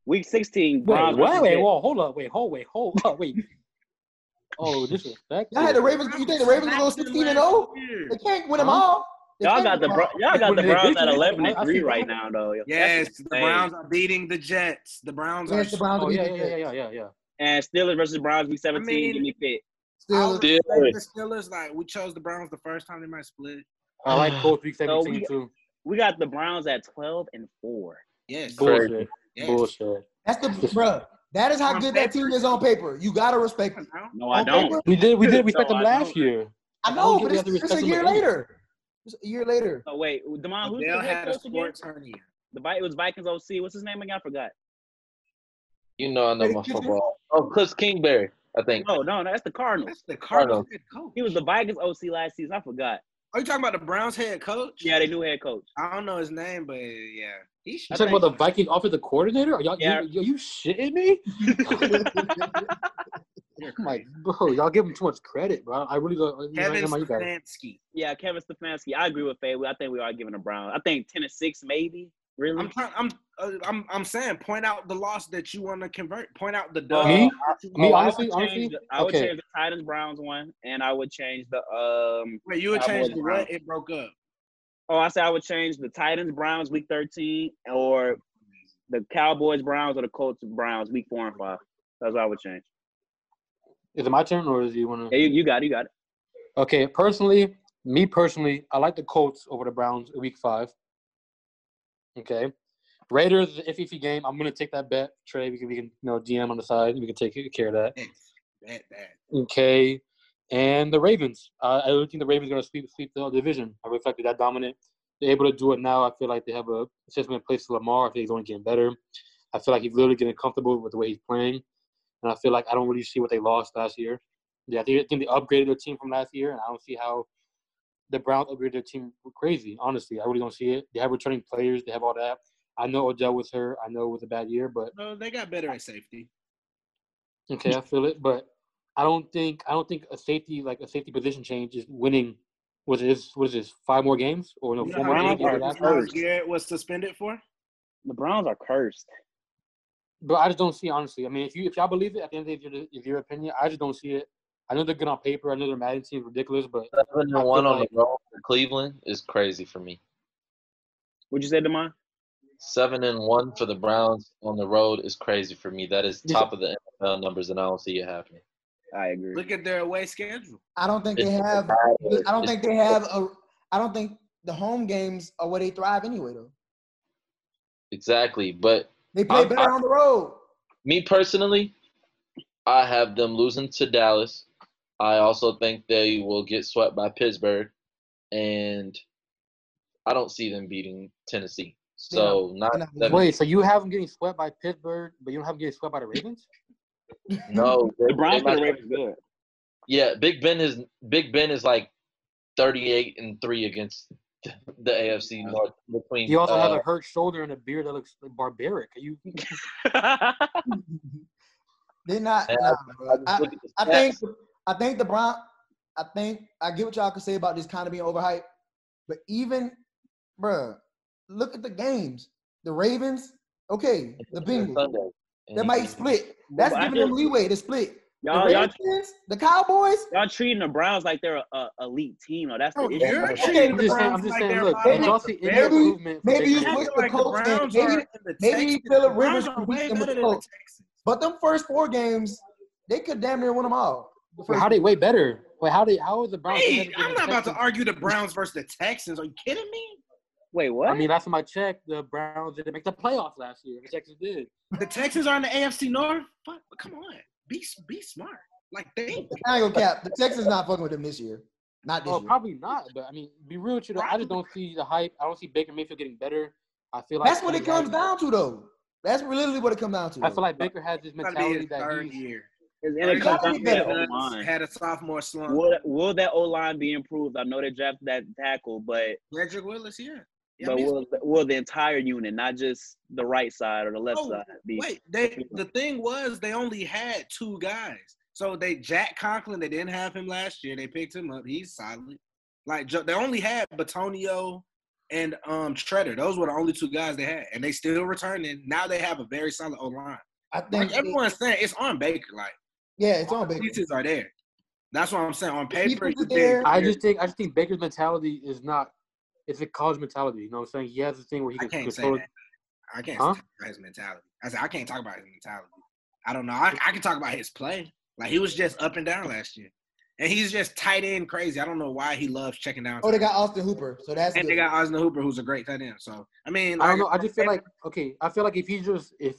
Week 16, Wait, Browns wait, versus wait, Jets. whoa, hold up, wait, hold, wait, hold up, wait. Oh, this Y'all had the Ravens. You think the Ravens will go 16 and 0? They can't win them all. They Y'all got the win Bro- them all. y'all got the Browns at 11 I- and 3 right now, though. Yes, the. Browns are beating the Jets. The Browns are. Yes, the Browns. Oh yeah, yeah, yeah, yeah, yeah, yeah. And Steelers versus Browns, week 17. give me fit. Steelers. Like Steelers. the Steelers, like we chose the Browns the first time they might split. I like Colts week So 17 we- too. We got the Browns at 12 and 4. Yes. Bullshit. Yes. Bullshit. That's the bro. That is how On good that team is on paper. You gotta respect it. No, I On don't. paper, We did, we did respect No, them last year. I I know, don't but it's, it's a year later. It's a year later. Oh wait, Demond, who's Odell the head had a coach again? sports hernia. The Vi- it was Vikings OC. What's his name again? I forgot. You know I know my football. Oh, Kliff Kingsbury, I think. No, no, no, that's the Cardinals. That's the Cardinals Cardinals. He was the Vikings OC last season. I forgot. Are you talking about the Browns head coach? Yeah, they new head coach. I don't know his name, but yeah, he should. You talking about the Vikings offensive coordinator? Are y'all, Yeah. you, are you shitting me? I'm like, bro, y'all give him too much credit, bro. I really don't. Kevin you guys- Stefanski. Yeah, Kevin Stefanski. I agree with Faye. I think we are giving the Browns. I think ten to six, maybe. Really? I'm trying. I'm. Uh, I'm. I'm saying, point out the loss that you want to convert. Point out the Uh, dub. Me? Me, Oh, I honestly, would honestly, change the, I would okay. change the Titans Browns one, and I would change the um. Wait, you would Cowboys change the Browns. what? It broke up. Oh, I said I would change the Titans Browns week thirteen, or the Cowboys Browns or the Colts Browns week four and five. That's what I would change. Is it my turn or is you want Yeah, to? you, you got it. You got it. Okay, personally, me personally, I like the Colts over the Browns Week Five. Okay, Raiders is an iffy iffy game. I'm gonna take that bet. Trey, we can we can you know DM on the side. We can take care of that. It's that bad. Okay, and the Ravens. Uh, I don't think the Ravens are gonna sweep sweep the division. I reflected that dominant. They're able to do it now. I feel like they have a system in place to Lamar. I think he's only getting better. I feel like he's literally getting comfortable with the way he's playing, and I feel like I don't really see what they lost last year. Yeah, I think, I think they upgraded their team from last year, and I don't see how the Browns upgraded their team crazy. Honestly, I really don't see it. They have returning players. They have all that. I know Odell was hurt. I know it was a bad year, but No, they got better at safety. Okay, I feel it, but I don't think I don't think a safety like a safety position change is winning. Was it is what is this five more games or no You know four how more games? Browns after are that? Garrett was suspended for? The Browns are cursed. But I just don't see honestly. I mean, if you if y'all believe it, at the end of the day, if your opinion, I just don't see it. I know they're good on paper. I know their Madden team is ridiculous, but Seven and one on like- the road for Cleveland is crazy for me. Would you say, Demond? Seven and one for the Browns on the road is crazy for me. That is top of the NFL numbers, and I don't see it happening. I agree. Look at their away schedule. I don't think they have. I don't think they have a. I don't think the home games are where they thrive anyway. Though exactly. But they play I'm- better I- on the road. me personally, I have them losing to Dallas. I also think they will get swept by Pittsburgh, and I don't see them beating Tennessee. So not they're not wait. So you have them getting swept by Pittsburgh, but you don't have them getting swept by the Ravens? No. The Browns they play the might- Ravens good. Yeah, Big Ben is Big Ben is like thirty-eight and three against the AFC North between. He also has uh, a hurt shoulder and a beard that looks barbaric. Are you? They're not. Yeah, nah, I I, look at the I think. I think the Brown. I think I get what y'all can say about this kind of being overhyped, but even, bruh, look at the games. The Ravens, okay. The Bengals, Sunday. And they he might split. That's But I giving them leeway to split. y'all, the y'all, Ravens, the Cowboys, y'all treating the Browns like they're a, a elite team. though. that's the Oh, issue. you're Okay, treating I'm the just saying. Browns I'm just like saying. they're Look, bottom did y'all of see the any barrel. Maybe- improvement? maybe you Acting switch Mayfield? the like the Colts and maybe- are in the maybe Texans. Philip The Rivers can beat them with the Colts. But them first four games, they could damn near win them all. The Wait, how they way better? Wait, how they? How is the Browns? Hey, I'm not about to argue the Browns versus the Texans. Are you kidding me? Wait, what? I mean, last time I checked, the Browns didn't make the playoffs last year. The Texans did. The Texans are in the AFC North. But come on, be be smart. Like think. I ain't gonna cap. The Texans not fucking with them this year. Not this Oh, year. probably not. But I mean, be real with you. Though, I just don't see the hype. I don't see Baker Mayfield getting better. I feel like That's what it comes has- down to, though. That's literally what it comes down to. I though. feel like Baker has this It's about to be mentality his that third he's. year. It's- Third it year comes down to better. the O-line. Had a sophomore slump. Will, will that O line be improved? I know they drafted that tackle, but Jedrick Wills, yeah. Yeah I but mean, will will the entire unit, not just the right side or the left Oh, side, be? Wait, they the thing was they only had two guys. So they Jack Conklin, they didn't have him last year. They picked him up. He's solid. Like they only had Bitonio and um Treader. Those were the only two guys they had, and they still returning. Now they have a very solid O line. I think Like everyone's saying, it's on Baker. Like yeah, it's all on Baker. pieces are there. That's what I'm saying. On paper, pieces you are there. I just think I just think Baker's mentality is not. It's a college mentality. You know what I'm saying? He has a thing where he I can can't say control. that. I can't Huh? talk about his mentality. I said I can't talk about his mentality. I don't know. I, I can talk about his play. Like he was just up and down last year, and he's just tight end crazy. I don't know why he loves checking down. Oh, they got Austin Hooper, so that's and good. they got Austin Hooper, who's a great tight end. So I mean, I don't know. I just feel like okay. I feel like if he just if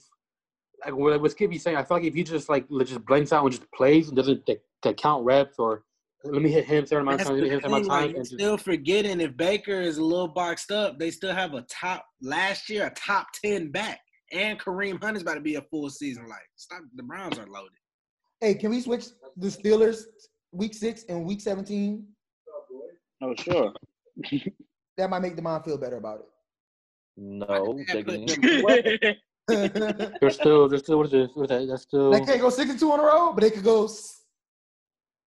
like what what Skippy's saying, I feel like if he just like just blanks out and just plays and doesn't like, count reps or let me hit him certain amount of times, let me hit him certain amount of times, you're and just, still forgetting if Baker is a little boxed up, they still have a top last year a top ten back, and Kareem Hunt is about to be a full season. Like, stop. The Browns are loaded. Hey, can we switch the Steelers week six and week seventeen? Oh sure. That might make the mom feel better about it. No, they're put getting- them- it. They're still, they're still, what is it? What is that? That's still. they can't go six and two in a row, but they could go s-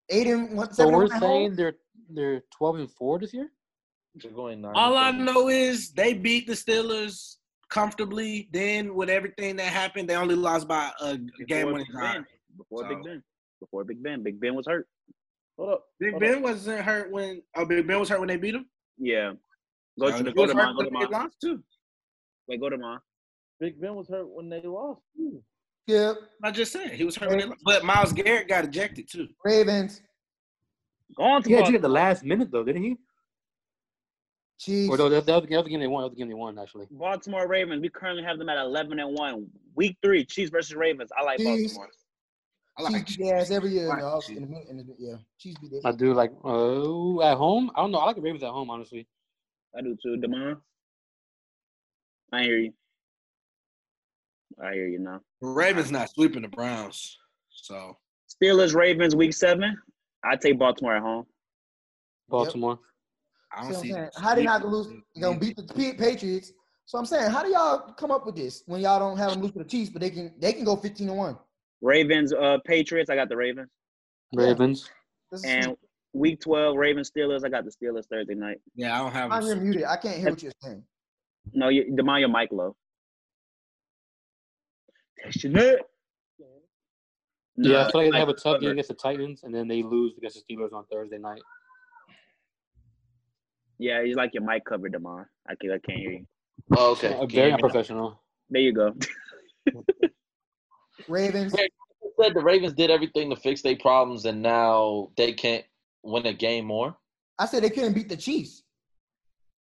eight and one. So seven we're one at home. saying they're they're twelve and four this year. they're going nine. All I know is they beat the Steelers comfortably. Then with everything that happened, they only lost by a game Before winning Big drive. Ben. Before Big Ben. Before Big Ben. Big Ben was hurt. Hold up. Big hold Ben up. wasn't hurt when oh Big Ben was hurt when they beat him. Yeah. Go to go to mine. Go to they mine. lost too. Wait, go to mine. Big Ben was hurt when they lost. too. Yeah, I just said he was hurt when. But Myles Garrett got ejected too. Ravens, Go on to Yeah, you at the last minute though, didn't he? Chiefs. Or no, that, that was the that was the game they won. That was the game they won actually. Baltimore Ravens. We currently have them at eleven and one. Week three, Chiefs versus Ravens. I like Chiefs. Baltimore. I like Chiefs beat their ass every year. Like in the Chiefs. in the, in yeah, Chiefs beat I do like uh at home. I don't know. I like the Ravens at home honestly. I do too. Demond. I hear you. I hear you now. Ravens not sweeping the Browns. So Steelers Ravens week seven. I take Baltimore at home. Baltimore. I don't what see? How they not lose? They're gonna beat the Patriots. So I'm saying, how do y'all come up with this when y'all don't have them lose to the Chiefs, but they can they can go 15 to one? Ravens uh Patriots. I got the Ravens. Ravens. This is- And week twelve Ravens Steelers. I got the Steelers Thursday night. Yeah, I don't have. I'm muted. I can't hear what you're saying. No, you Demond your mic low. Testing it. Yeah, I feel like they have a tough game against the Titans, and then they lose against the Steelers on Thursday night. Yeah, you like your mic covered, Demond. I can I can't hear you. Oh, okay. Uh, Can very you hear me now? unprofessional. There you go. Ravens. You said the Ravens did everything to fix their problems, and now they can't win a game more. I said they couldn't beat the Chiefs.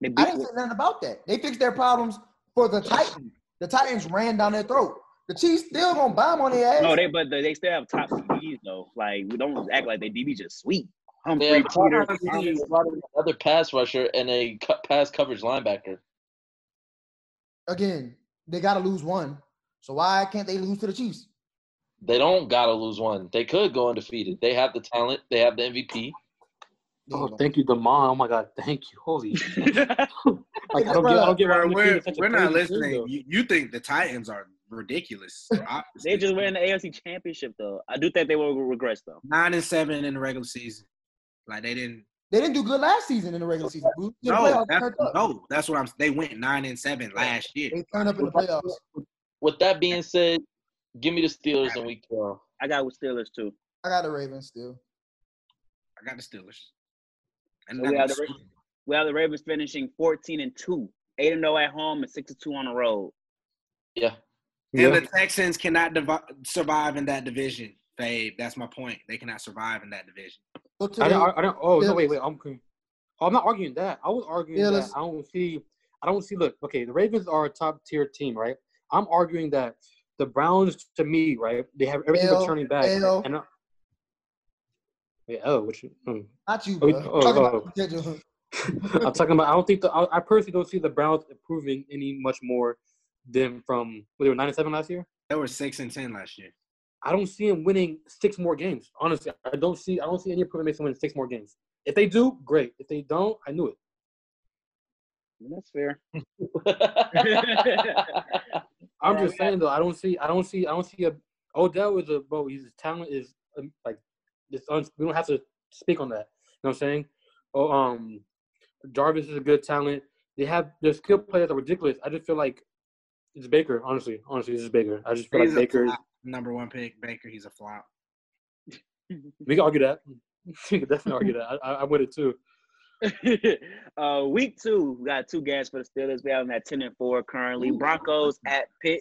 They I didn't say nothing about that. They fixed their problems for the Titans. The Titans ran down their throat. The Chiefs still gonna bomb on their ass. no, they but they still have top DBs though. Like we don't act like they DB just sweet. They Humphrey, have Peter, another pass rusher and a pass coverage linebacker. Again, they gotta lose one. So why can't they lose to the Chiefs? They don't gotta lose one. They could go undefeated. They have the talent. They have the MVP. There you Oh, go. thank you, Demond. Oh my God, thank you. Holy. Like I don't get, I don't get why Bro, we're, making such a we're not listening. You, you think the Titans are ridiculous? they just win the AFC Championship though. I do think they will regress though. nine and seven in the regular season. Like they didn't. They didn't do good last season in the regular season. boo. The No, playoffs, that's, no, that's what I'm. They went nine and seven last year. They turned up in the playoffs. With that being said, give me the Steelers in week 12. I got with Steelers too. I got the Ravens still. I got the Steelers. And So we have the Ra- we have the Ravens finishing 14 and 2, 8 and 0 at home and 6 and 2 on the road. Yeah. And the Texans cannot divi- survive in that division. They, that's my point. They cannot survive in that division. Go I, don't, I don't. Oh yeah. no! Wait, wait. I'm. oh, I'm not arguing that. I was arguing Steelers. that I don't see, I don't see, look, okay, the Ravens are a top tier team, right? I'm arguing that the Browns, to me, right, they have everything L, returning back. L. And, I- yeah, oh, which, hmm. not you, Oh, bro. oh, Talk about oh. the schedule. I'm talking about. I don't think the. I, I personally don't see the Browns improving any much more than from. Well, they were nine and seven last year. They were six and ten last year. I don't see them winning six more games. Honestly, I don't see. I don't see any improvement makes them win six more games. If they do, great. If they don't, I knew it. That's fair. I'm Yeah, just saying though. I don't see. I don't see. I don't see a. Odell is a bro. His talent is um, like. It's un, we don't have to speak on that. You know what I'm saying? Oh, um, Jarvis is a good talent. They have their skill players are ridiculous. I just feel like it's Baker. Honestly, honestly, it's just Baker. I just feel He's like Baker. flop. number one pick. Baker, he's a flop. We can argue that. we can definitely argue that. I, I, I with it too. uh, week two, we got two games for the Steelers. We have them at 10 and 4 currently. Broncos at Pitt.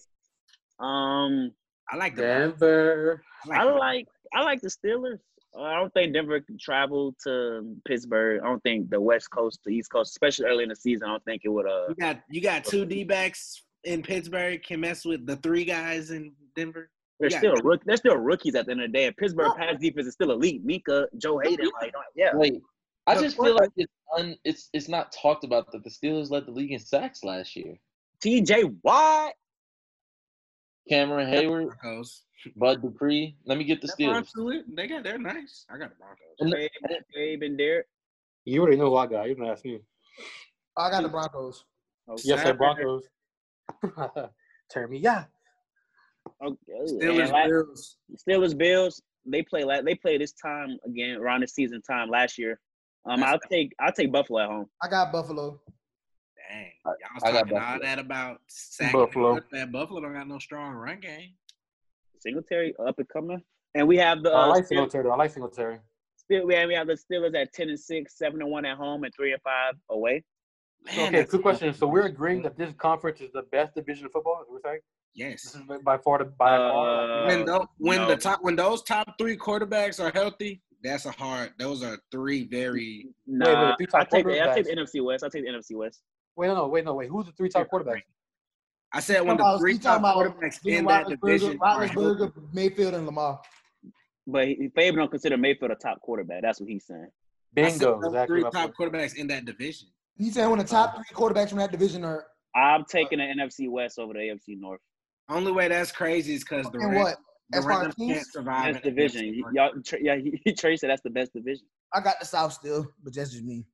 Um, I like the. Denver. I the- like I like the Steelers. Uh, I don't think Denver can travel to Pittsburgh. I don't think the West Coast to East Coast, especially early in the season, I don't think it would. Uh, You got you got two D backs in Pittsburgh can mess with the three guys in Denver. they're Yeah. still rook, they're still rookies at the end of the day. And Pittsburgh pass defense is still elite. Minkah, Joe Haden, like oh, yeah. Wait, I just feel like it's un, it's it's not talked about that the Steelers led the league in sacks last year. T.J. Watt. Cameron Heyward, Broncos. Bud Dupree. Let me get the Steelers. Broncos, They got they're nice. I got the Broncos. And Gabe, Gabe and Derek. You already know who I got. You didn't ask me. I got the Broncos. Okay. Yes, sir. Saturday. Broncos. Turn me, yeah. Okay. Steelers, And la- Bills. Steelers Bills. They play la- They play this time again around the season time last year. Um, I'll take I'll take Buffalo at home. I got Buffalo. Dang. I- Y'all was I talking all that about sacking Buffalo. That Buffalo don't got no strong run game. Singletary up and coming, and we have the I uh, like Steel- Singletary. though. I like Singletary. Steel- we have, we have the Steelers at ten and six, seven and one at home, and three and five away. So, Man, okay, that's- quick question. So we're agreeing that this conference is the best division of football. Is we're saying Yes. this is by far the by far. Uh, when tho- when no. the top when those top three quarterbacks are healthy, that's a hard. Those are three very. Nah, three I take the, I take the NFC West. I take the NFC West. Wait, no, no, wait, no, wait. Who's the three top quarterbacks? I said when Talking the about- three top quarterbacks Ben in that division are healthy. Roethlisberger, Mayfield, and Lamar. But he, Fabian don't consider Mayfield a top quarterback. That's what he's saying. I said Bingo. Exactly. three top quarterbacks in that division. He's saying when the top uh, three quarterbacks from that division are I'm taking the NFC West over the AFC North. Only way that's crazy is because the Rams, what? the As far Rams teams, can't survive. Best in the division. NFC Y'all, Tr- yeah, he, Trey said that's the best division. I got the South still, but that's just me.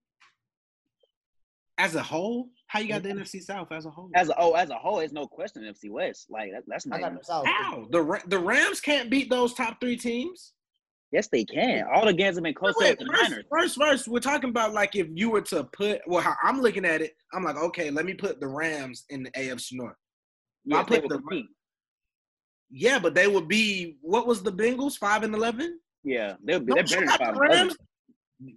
As a whole, how you got the NFC South as a whole? As a, oh, as a whole, it's no question NFC West. Like that, that's I not. got even- the South. How the the Rams can't beat those top three teams? Yes, they can. All the games have been close Wait, to the first, Niners. first, first, we're talking about like if you were to put well, how I'm looking at it, I'm like, okay, let me put the Rams in the AFC North. I Yes, they put the- compete. Yeah, but they would be what was the Bengals five and eleven? Yeah, they'll be. They're better than five. the and 11. Rams?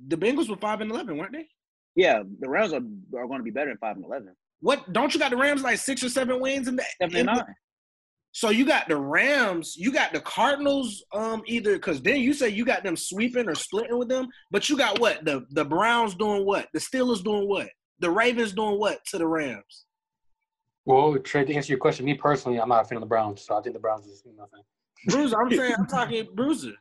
The Bengals were five and eleven, weren't they? Yeah, the Rams are, are going to be better than five and eleven. What? Don't you got the Rams like six or seven wins in the? In and the-. So you got the Rams, you got the Cardinals, um, either because then you say you got them sweeping or splitting with them, but you got what? The the Browns doing what? The Steelers doing what? The Ravens doing what to the Rams? Well, Trey, to answer your question, me personally, I'm not a fan of the Browns, so I think the Browns is nothing. Bruiser, I'm saying I'm talking Bruiser.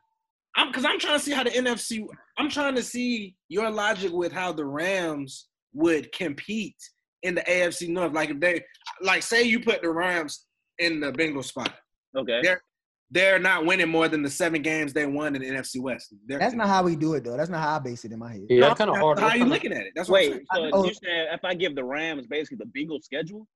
I'm because I'm trying to see how the NFC. I'm trying to see your logic with how the Rams would compete in the AFC North. Like if they, like, say you put the Rams in the Bengals spot, Okay. they're they're not winning more than the seven games they won in the NFC West. They're, That's not how we do it though. That's not how I base it in my head. Yeah, No, that's kind of hard. How That's you looking at it? That's what I'm Wait, saying. so Oh. you said if I give the Rams basically the Bengals schedule?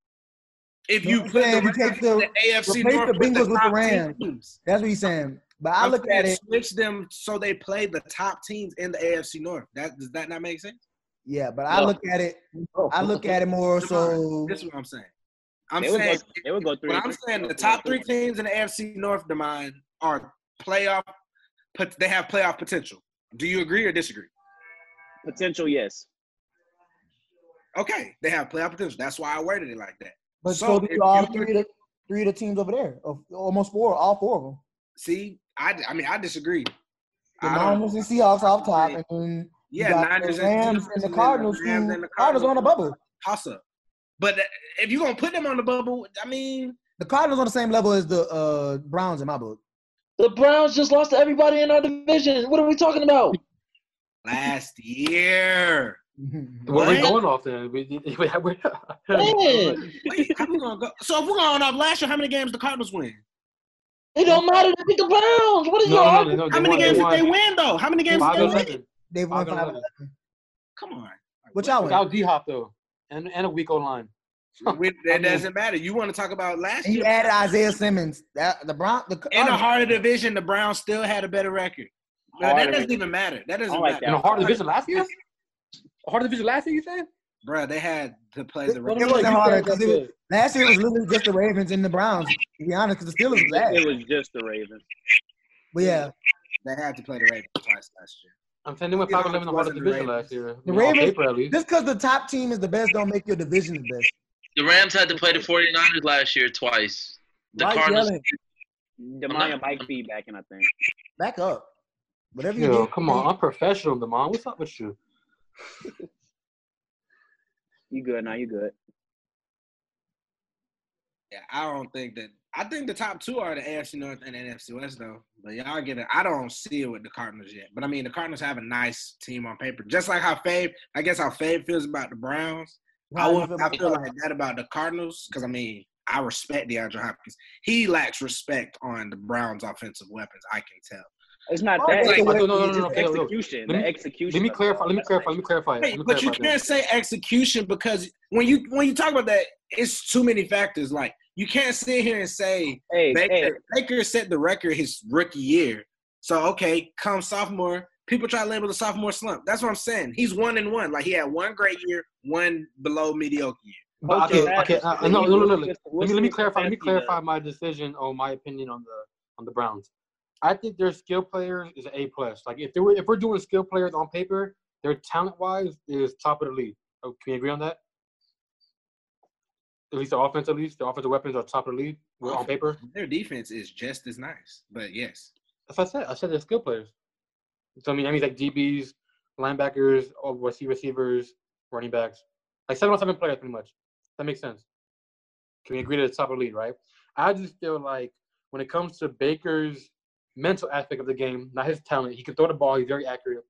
If No, you I'm the, saying you take the- the AFC replace North the with Bengals with the top Rams. teams, That's what he's saying. But I I'm look at it. Switch them so they play the top teams in the AFC North. That does that not make sense? Yeah, but I No. look at it. Oh. I look at it more so. This is what I'm saying. I'm they would saying go. They would go three. But I'm saying the top three teams in the AFC North, to mine, are playoff. But they have playoff potential. Do you agree or disagree? potential. Yes. Okay, they have playoff potential. That's why I worded it like that. But So, so, do if all three of the three of the teams over there, almost four, all four of them. See, I, I mean, I disagree. The I Niners and Seahawks off top, and then you yeah, got Niners the Rams and the Cardinals. Rams and the Cardinals on the bubble. Toss up. But if you're gonna put them on the bubble, I mean, The Cardinals on the same level as the uh, Browns in my book. The Browns just lost to everybody in our division. What are we talking about? last year. What are we What? going off then? We, we, we, we, Wait, how we gonna go? So if we're going off last year, how many games the Cardinals win? it don't matter. They beat the Browns. What are you no, no, no, no, How many won- games they did they win though? How many games Five did they win? They've won Five and five. eleven. Come on. What y'all win? Without D Hop though, and and a weak O line. We- It doesn't matter. You want to talk about last And you year? added Isaiah Simmons. That the Brown. The In the Cardinals- harder division, the Browns still had a better record. No, that doesn't even matter. That doesn't don't like matter. In a that. hard division last year. A hard division last year, you saying? Bro, they had to play It- the it Ravens. wasn't you harder said 'cause that's it was- Last year it was literally just the Ravens and the Browns. To be honest, because the Steelers was ass. It was just the Ravens. But yeah, They had to play the Ravens twice last year. I'm saying they went You five eleven in the hardest division last year. The On Ravens- paper, at least. just because the top team is the best, don't make your division the best. The Rams had to play the 49ers last year twice. The Why you Cardinals. yelling? Demaya Mike feedback, and I think. Back up. Whatever you Yo, do. come on, I'm professional, Demond. What's up with you? You good now? You good? Yeah, I don't think that. I think the top two are the AFC North and NFC West, though. But y'all get it. I don't see it with the Cardinals yet. But I mean, the Cardinals have a nice team on paper, just like how Fave. I guess how Fave feels about the Browns. I, would, feel I feel like that about the Cardinals because I mean I respect DeAndre Hopkins. He lacks respect on the Browns' offensive weapons. I can tell. It's not Oh, that. like- it's no, no, no, just no, okay, execution. let me- the execution. Let me clarify. Let me clarify. Let me clarify. Hey, Let me but you can't say execution because when you when you talk about that, it's too many factors. Like you can't sit here and say Hey, Baker hey, Baker set the record his rookie year. So okay, come sophomore, people try to label the sophomore slump. That's what I'm saying. He's one and one. Like he had one great year, one below mediocre year. But Okay, okay, okay. Uh, no, no, no, no, no. Let me let me clarify. Let me clarify my decision or my opinion on the on the Browns. I think their skill players is A plus. Like if they were if we're doing skill players on paper, their talent wise is top of the league. Oh, can you agree on that? At least the offense, at least the offensive weapons are top of the league well, on paper. Their defense is just as nice. But yes. That's what I said. I said they're skill players. So I mean, I mean like DBs, linebackers, receivers, running backs, like seven on seven players, pretty much. That makes sense. Can we agree to the top of the league, right? I just feel like when it comes to Baker's mental aspect of the game, not his talent, he can throw the ball. He's very accurate.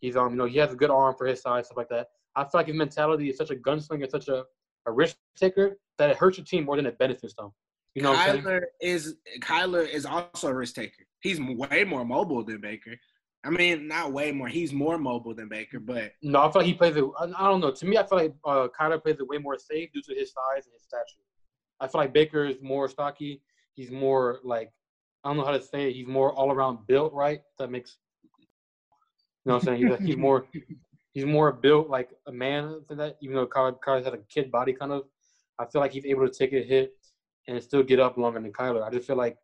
He's um, you know, he has a good arm for his size, stuff like that. I feel like his mentality is such a gunslinger, such a, a risk taker that it hurts your team more than it benefits them. You know what I'm saying? Kyler is Kyler is also a risk taker. He's way more mobile than Baker. I mean, not way more. He's more mobile than Baker, but No, I feel like he plays it. I I don't know. To me, I feel like uh, Kyler plays it way more safe due to his size and his stature. I feel like Baker is more stocky. He's more like I don't know how to say it. He's more all around built, right? That makes you know what I'm saying. He's, he's more he's more built like a man than that. Even though Kyler, Kyler has a kid body, kind of. I feel like he's able to take a hit and still get up longer than Kyler. I just feel like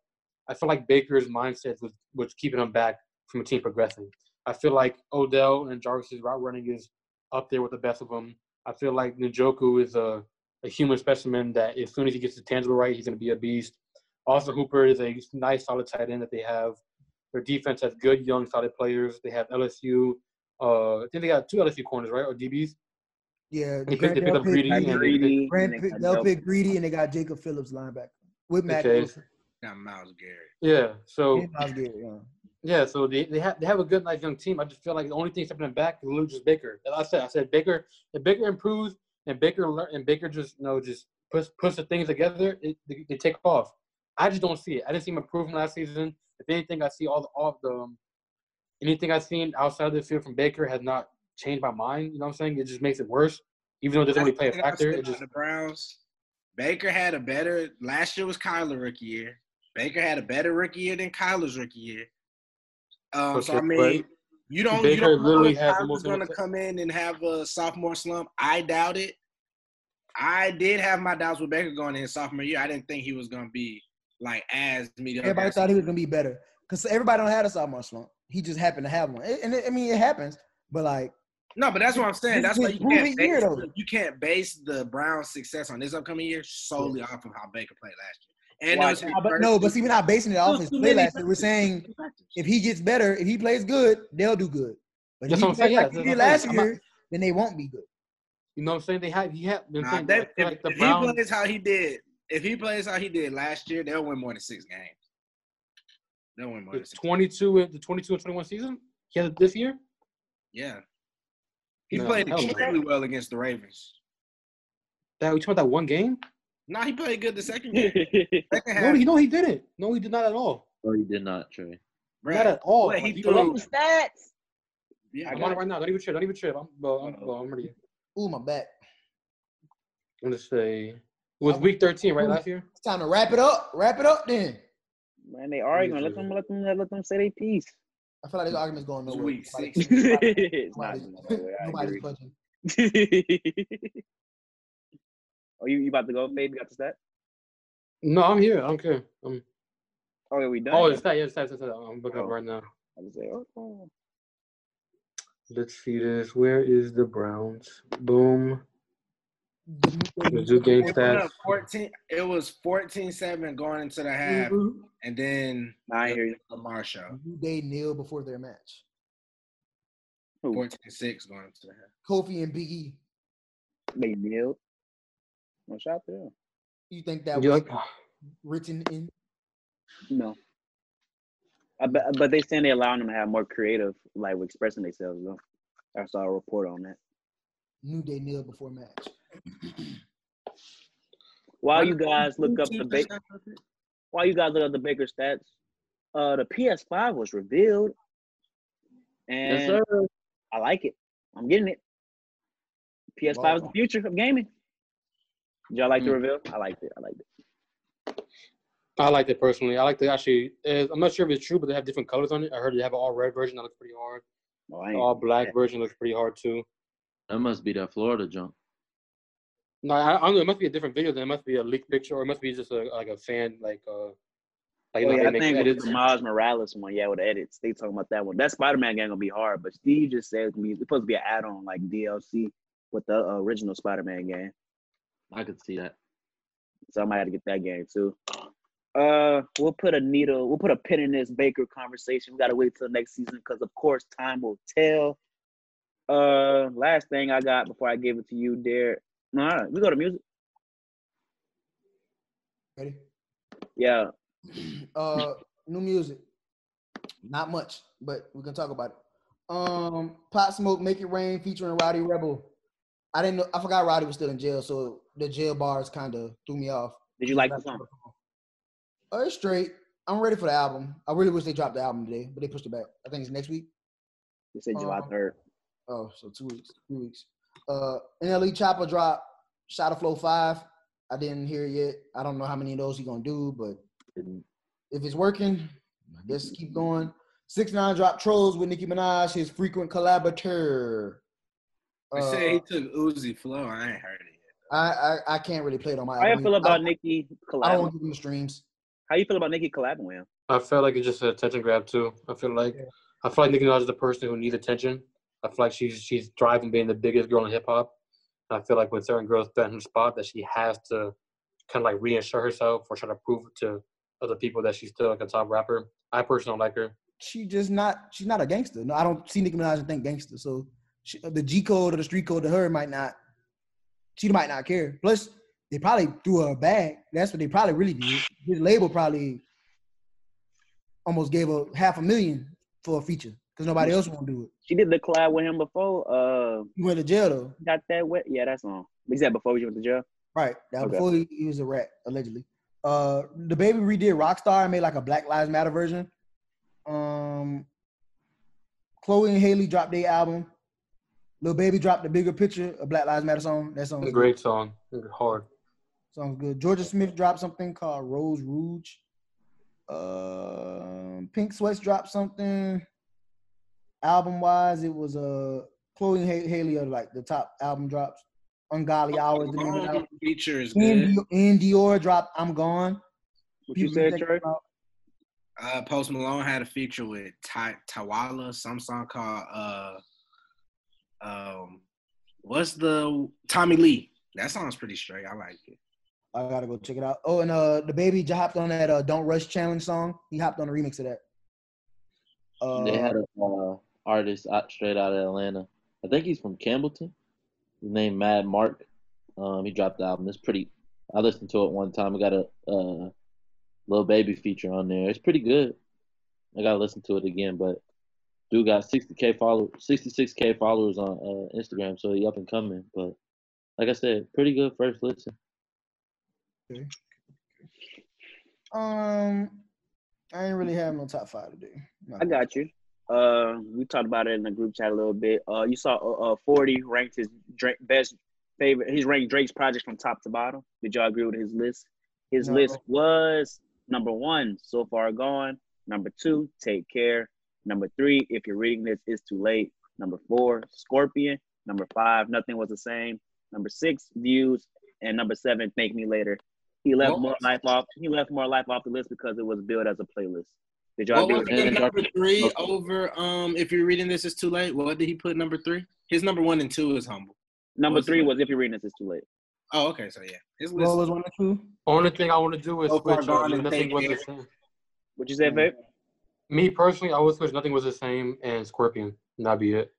I feel like Baker's mindset was was keeping him back from a team progressing. I feel like Odell and Jarvis's route running is up there with the best of them. I feel like Njoku is a, a human specimen that as soon as he gets the tangible right, he's going to be a beast. Also, Hooper is a nice, solid tight end that they have. Their defense has good, young, solid players. They have LSU. Uh, I think they got two LSU corners, right, or DBs. Yeah, They picked- they picked up Grant- Greedy Like and they- Greedy, Grant, and they pick- got they'll pick Greedy, and they got Jacob Phillips linebacker with Mack Okay. Wilson. got Myles Garrett. Yeah. So Myles Garrett, yeah. Yeah, so they, they have they have a good nice young team. I just feel like the only thing stepping them back is Lucas Baker. As I said, I said Baker if Baker improves and Baker learn and Baker just you know just puts puts the things together, it, they, they take off. I just don't see it. I didn't see him improving last season. If anything, I see all the all the um, anything I've seen outside of the field from Baker has not changed my mind. You know what I'm saying? It just makes it worse. Even though it doesn't really play a factor, it just the Browns. Baker had a better last year was Kyler rookie year. Baker had a better rookie year than Kyler's rookie year. Um, so I mean, you don't you Baker don't literally if has the Kyler's most going to come in and have a sophomore slump. I doubt it. I did have my doubts with Baker going in his sophomore year. I didn't think he was going to be like as mediocre. Everybody thought he was gonna be better because everybody don't have a sophomore slump. He just happened to have one, and it, I mean it happens. But like, No, but that's what I'm saying. That's is why you can't base though. the, you can't base the Browns' success on this upcoming year solely off of how Baker played last year. And Why it was his no, but, no, but see, we're not basing it off his play last year. We're saying Too many factors. if he gets better, if he plays good, they'll do good. But if That's he what I'm plays like yeah, he did what I'm last saying. I'm year, then they won't be good. you know what I'm saying. They have he had. I'm Nah, saying, they- I if, like the if Browns. he plays how he did, if he plays how he did last year, they'll win more than six games. They'll win more the 22 and the 22 and 21 season. He had it this year. Yeah, he No, played hell no. extremely well against the Ravens. That we talking about that one game? No, he played good the second game. Second No, half, he no, he didn't. No, he did not at all. No, he did not, Trey. bruh, Not at all. What, he Like, you threw- look- stats. yeah, I'm on it right now. Don't even trip. Don't even trip. I'm, well, I'm, well, I'm ready. Ooh, my back. I'm gonna say it was week 13, right? Last year. It's time to wrap it up. Wrap it up then. Man, they arguing. Let them, let them, let them say their piece. I feel like this argument's going It's nowhere. week Nobody- six. it's Nobody's, going nowhere, nobody's agree. oh, you, you about to go, Fabe? You got the stat? No, I'm here. I don't care. I'm, Oh, yeah, we done. oh, it's that. Yeah, it's that. It's that. I'm looking up Oh. right now. I was like, oh, Let's see this. Where is the Browns? Boom. Mizzou game It went stats. 14. It was 14-7 going into the half, mm-hmm. and then Nah, I hear you. Lamar show. New Day kneel before their match. Who? 14-6 going into the half. Kofi and Big E. They kneeled. No shot to them. You think that You was like? Uh, written in? No. I bet, but they saying they allowing them to have more creative, like expressing themselves. Though I saw a report on that. New Day kneel before match. While you guys look up the Two Baker, touchdowns, I think. while you guys look up the Baker stats, uh, the PS5 was revealed, and Yes, sir. I like it. I'm getting it. PS5 is the future of gaming. Did y'all like the Mm. reveal? I liked it. I liked it. I liked it personally. I like the actually. Uh, I'm not sure if it's true, but they have different colors on it. I heard they have an all red version that looks pretty hard. Oh, I ain't- all black version looks pretty hard too. That must be that Florida jump. No, I, I don't know. It must be a different video. Then it must be a leaked picture, or it must be just a like a fan like uh like, Oh, like yeah, I think it was edits. the Miles Morales one. Yeah, with the edits. They talking about that one. That Spider Man game gonna be hard, but Steve just said it's gonna be it's supposed to be an add on like DLC with the uh, original Spider Man game. I could see that. So I might have to get that game too. Uh, we'll put a needle. We'll put a pin in this Baker conversation. We gotta wait till next season because, of course, time will tell. Uh, last thing I got before I give it to you, Derek. All right, we go to music. Ready? Yeah, Uh, new music. Not much, but we can talk about it. Um, Pop Smoke, Make It Rain, featuring Rowdy Rebel. I didn't know. I forgot Rowdy was still in jail, so the jail bars kind of threw me off. did you like the song? Oh, it's straight. I'm ready for the album. I really wish they dropped the album today, but they pushed it back. I think it's next week. They said July Um, third. Oh, so two weeks, three weeks. Uh, NLE Choppa drop Shotta Flow five. I didn't hear it yet. I don't know how many of those he gonna do, but if it's working, I guess keep going. Six nine drop Trollz with Nicki Minaj, his frequent collaborator. They Uh, said he took Uzi Flow. I ain't heard it yet. I, I I can't really play it on my. How you feel I about don't- Nicki I don't collabing? want to give him the streams. How you feel about Nicki collabing with him? I felt like it's just an attention grab too. I feel like Yeah. I feel like Nicki Minaj is the person who needs attention. I feel like she's she's driving being the biggest girl in hip hop. I feel like when certain girls in her spot, that she has to kind of like reinsure herself or try to prove to other people that she's still like a top rapper. I personally don't like her. She just not. She's not a gangster. No, I don't see Nicki Minaj and think gangster. So she, uh, the G code or the street code to her might not. She might not care. Plus, they probably threw her a bag. That's what they probably really did. His label probably almost gave her half a million for a feature because nobody else won't do it. She did the collab with him before. Uh, He went to jail though. got that wet? Yeah, that's on. Is that before he went to jail? Right. That was Okay. before he, he was a rat, allegedly. Uh DaBaby redid Rockstar and made like a Black Lives Matter version. Um Chloe and Halle dropped their album. Lil Baby dropped the bigger picture, a Black Lives Matter song. That song It's a great song. It's hard. Sounds good. Jorja Smith dropped something called Rose Rouge. Uh, Pink Sweats dropped something. Album wise, it was uh, Chloe and Halle are like the top album drops. Ungodly Hours, the name of the album. feature is And, good. Dior, and Dior dropped I'm Gone. What you People said, check Trey? Uh, Post Malone had a feature with Tyla Yaweh, some song called uh, um, what's the Tommy Lee? That song's pretty straight. I like it. I gotta go check it out. Oh, and uh, DaBaby j- hopped on that uh, "Don't Rush" challenge song. He hopped on a remix of that. Uh, they had a uh, artist out, straight out of Atlanta. I think he's from Campbellton. His name Mad Mark. Um, he dropped the album. It's pretty. I listened to it one time. I got a uh, Lil Baby feature on there. It's pretty good. I gotta listen to it again, but dude got 60k followers, 66k followers on uh, Instagram, so he up and coming. But like I said, pretty good first listen. um, I ain't really have no top five today. I got you. Uh, we talked about it in the group chat a little bit. Uh, you saw uh, uh 40 ranked his Drake best favorite. He's ranked Drake's projects from top to bottom. Did y'all agree with his list? His No. list was number one, so far gone. Number two, take care. Number three, if you're reading this, it's too late. Number four, Scorpion. Number five, nothing was the same. Number six, views, and number seven, thank me later. He left more life off. He left more life off the list because it was built as a playlist. Did y'all What agree was with the that? Number three Okay. over? Um, if you're reading this, it's too late. What did he put number three? His number one and two is humble. Number What's three was if you're reading this, it's too late. Oh, okay. So yeah, his list. Roll was one or two. Only thing I want to do is So switch. gone Uh, and nothing was the same. What you said, Mm. babe? Me personally, I would switch. Nothing was the same, and Scorpion. And that'd be it.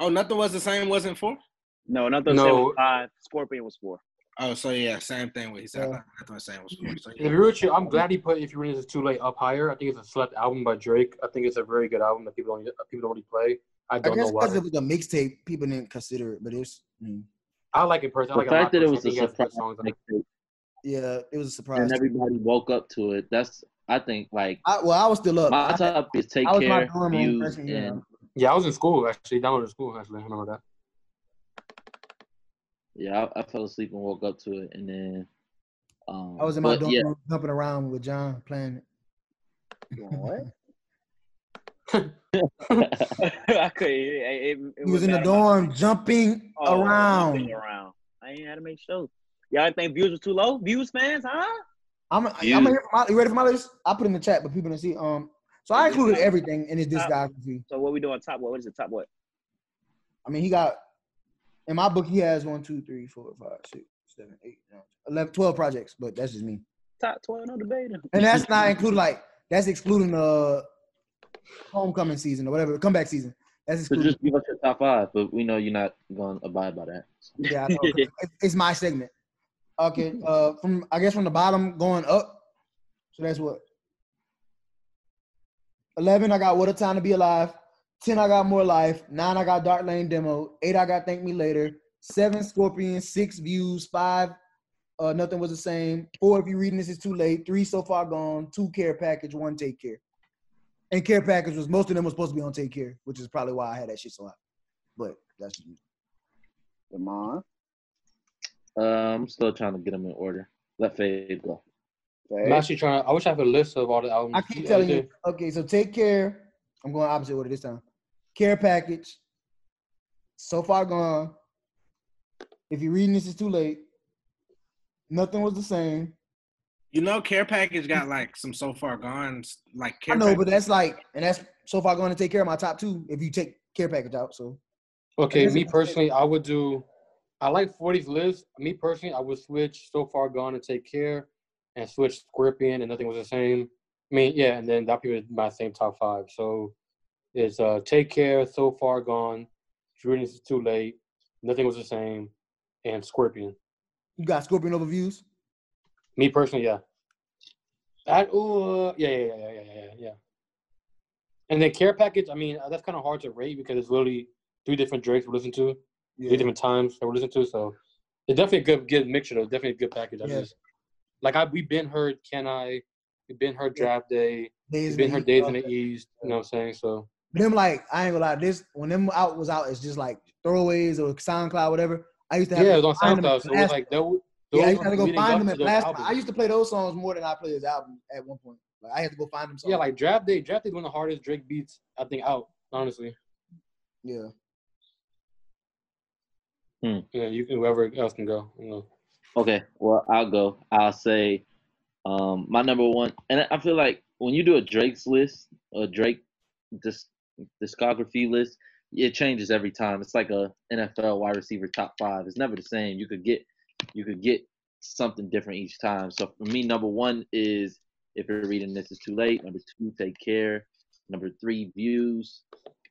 oh, nothing was the same. Wasn't four. No, nothing No. no. was five. Scorpion was four. Oh, so yeah, same thing. with he said. I Yeah. thought nothing was the same was four. So To be yeah. real with you, I'm glad he put "If You Read This Is Too Late" up higher. I think it's a slept album by Drake. I think it's a very good album that people don't people don't really play. I I don't guess know why. because it was a mixtape, people didn't consider it, but it's mm. I like it personally. The I like fact that it was a personally. I think he has surprise good songs it. mixtape yeah, it was a surprise. and everybody woke up to it. That's I think like I, well, I was still up. my I, top is take I was my care, dorm room views, freshman and Yeah, I was in school actually. Down in school actually. I remember that. Yeah, I, I fell asleep and woke up to it, and then um, I was in my dorm yeah, room jumping around with John playing it. What? I couldn't. It, it, it He was in the dorm jumping Oh, around. jumping around. I ain't had to make sure. Y'all think views was too low? Views fans, huh? I'm, I'm You- here my, you ready for my list? I put in the chat, but people didn't see. Um, so I included everything in his discography. So what we doing top? What? What is the Top what? I mean, he got in my book. He has one, two, three, four, five, six, seven, eight, nine, 11, 12 projects, but that's just me. Top twelve, no debating. And that's not including like that's excluding the homecoming season or whatever comeback season. That's so just give us your top five, but we know you're not going to abide by that. So. Yeah, I know, 'cause it's- it's my segment. Okay, uh, from I guess from the bottom going up. So that's what. Eleven, I got What a Time to Be Alive. Ten, I got More Life. Nine, I got Dark Lane Demo. Eight, I got Thank Me Later. Seven, Scorpion. Six, Views. Five, uh, Nothing Was the Same. Four, if you're reading this, is too late. Three, So Far Gone. Two, Care Package. One, Take Care. And Care Package was most of them were supposed to be on Take Care, which is probably why I had that shit so high. But that's just me. Come. Uh, I'm still trying to get them in order. Let Fave go. I'm actually trying. I wish I had a list of all the albums. I keep telling you. Okay, so take care. I'm going opposite order this time. Care package. So far gone. If you're reading this, it's too late. Nothing was the same. You know, Care Package got like some so far gone, like Care I know, Package. but that's like, and that's so far going to take care of my top two. If you take care package out, so Okay, me personally, I would do. I like 40's list. Me personally, I would switch so far gone and take care, and switch Scorpion and nothing was the same. I mean, yeah, and then that would be my same top five. So it's uh take care, so far gone, Drew is too late, nothing was the same, and Scorpion. you got Scorpion overviews. Me personally, yeah. That uh, yeah, yeah, yeah, yeah, yeah, yeah, yeah. And then care package. I mean, that's kind of hard to rate because it's literally three different Drakes we listen to, three different times that we listen to. So it's definitely a good, good mixture. Though, definitely a good package. I Yeah. just like I we've been heard. Can I? We've been heard draft day. Days We've been heard days in the. East. You know what I'm saying? So Them like I ain't gonna lie. This when them out was out, it's just like throwaways or SoundCloud, whatever. I used to have yeah, to it was on find them at SoundCloud. So it was like those. yeah, I used to have to go find them to at those Blast. I used to play those songs more than I play his album at one point. Like I had to go find them songs. Yeah, like draft day. Draft day is one of the hardest Drake beats I think out. Honestly. yeah. Hmm. Yeah, you can whoever else can go. You know. Okay, well I'll go. I'll say um my number one, and I feel like when you do a Drake's list, a Drake disc, discography list, it changes every time. It's like a NFL wide receiver top five. It's never the same. You could get you could get something different each time. So for me, number one is if you're reading this is too late. Number two, take care. Number three, views.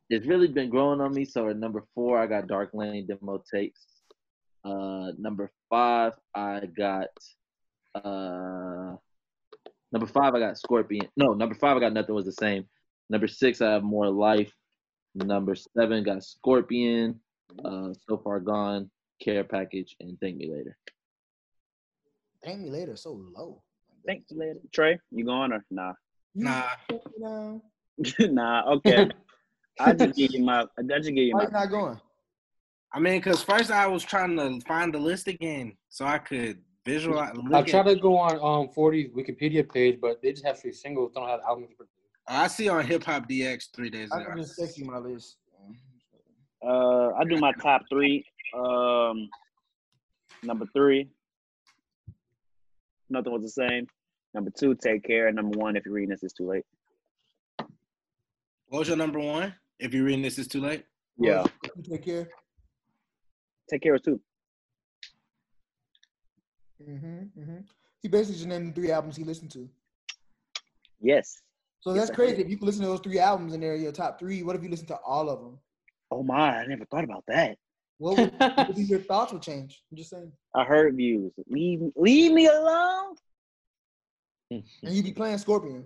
It's really been growing on me. So at number four, I got Dark Lane demo tapes. Uh, number five, I got uh, number five, I got Scorpion. No, number five, I got nothing was the same. Number six, I have more life. Number seven, got Scorpion. Uh, so far gone, care package, and thank me later. Thank me later. So low. Thank you later. Trey, you going or nah? Nah, nah. Okay. I just give you my. I just give you why my. you not going? I mean, because first I was trying to find the list again so I could visualize. I tried to go on um 40's Wikipedia page, but they just have three singles, don't have albums. I see on Hip Hop DX three days I ago. can just text you my list. Uh, I do my top three. Um, number three, nothing was the same. Number two, take care. Number one, if you're reading this, it's too late. What was your number one? If you're reading this, it's too late. Yeah, take care. take care of two. Mm-hmm, mm-hmm. He basically just named the three albums he listened to. Yes. So that's crazy. If you can listen to those three albums and they're your top three, what if you listen to all of them? Oh my, I never thought about that. What would, what would your thoughts would change? I'm just saying. I heard views. Leave, leave me alone. And you'd be playing Scorpion.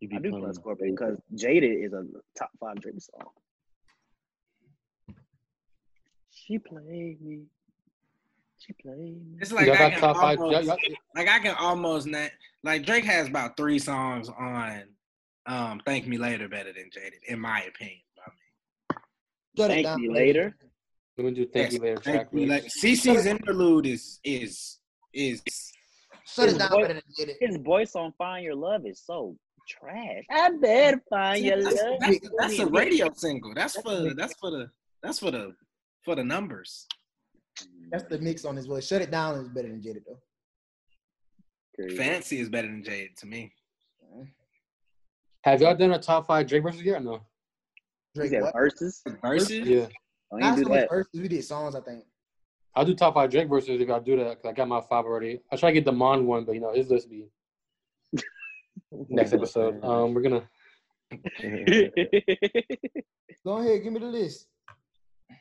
You be I do playing play Scorpion because Jaded is a top five Drake song. She played me. She played. It's like y'all I got can top five. almost, Y'all, y'all, like I can almost na- like Drake has about three songs on um Thank Me Later better than Jaded, in my opinion. I mean, Thank down. me later. let me do thank yes, you later. Thank Track Me list. Later. CC's interlude is is is Shut it His down voice- better than get it. His voice on "Find Your Love" is so trash. I better find your that's, love. that's, that's a radio single. That's for that's for the that's for the for the numbers. That's the mix on his voice. Shut it down is better than Jada though. Crazy. Fancy is better than Jade to me. Have y'all done a top five Drake versus yet? or No. You Drake said what? verses? Versus, Yeah, Oh, Not you so do much that. verses. We did songs, I think. I'll do top five Drake versus if I do that. Cause I got my five already. I try to get the Mon one, but you know his list be next episode. Um, we're gonna Go ahead, give me the list.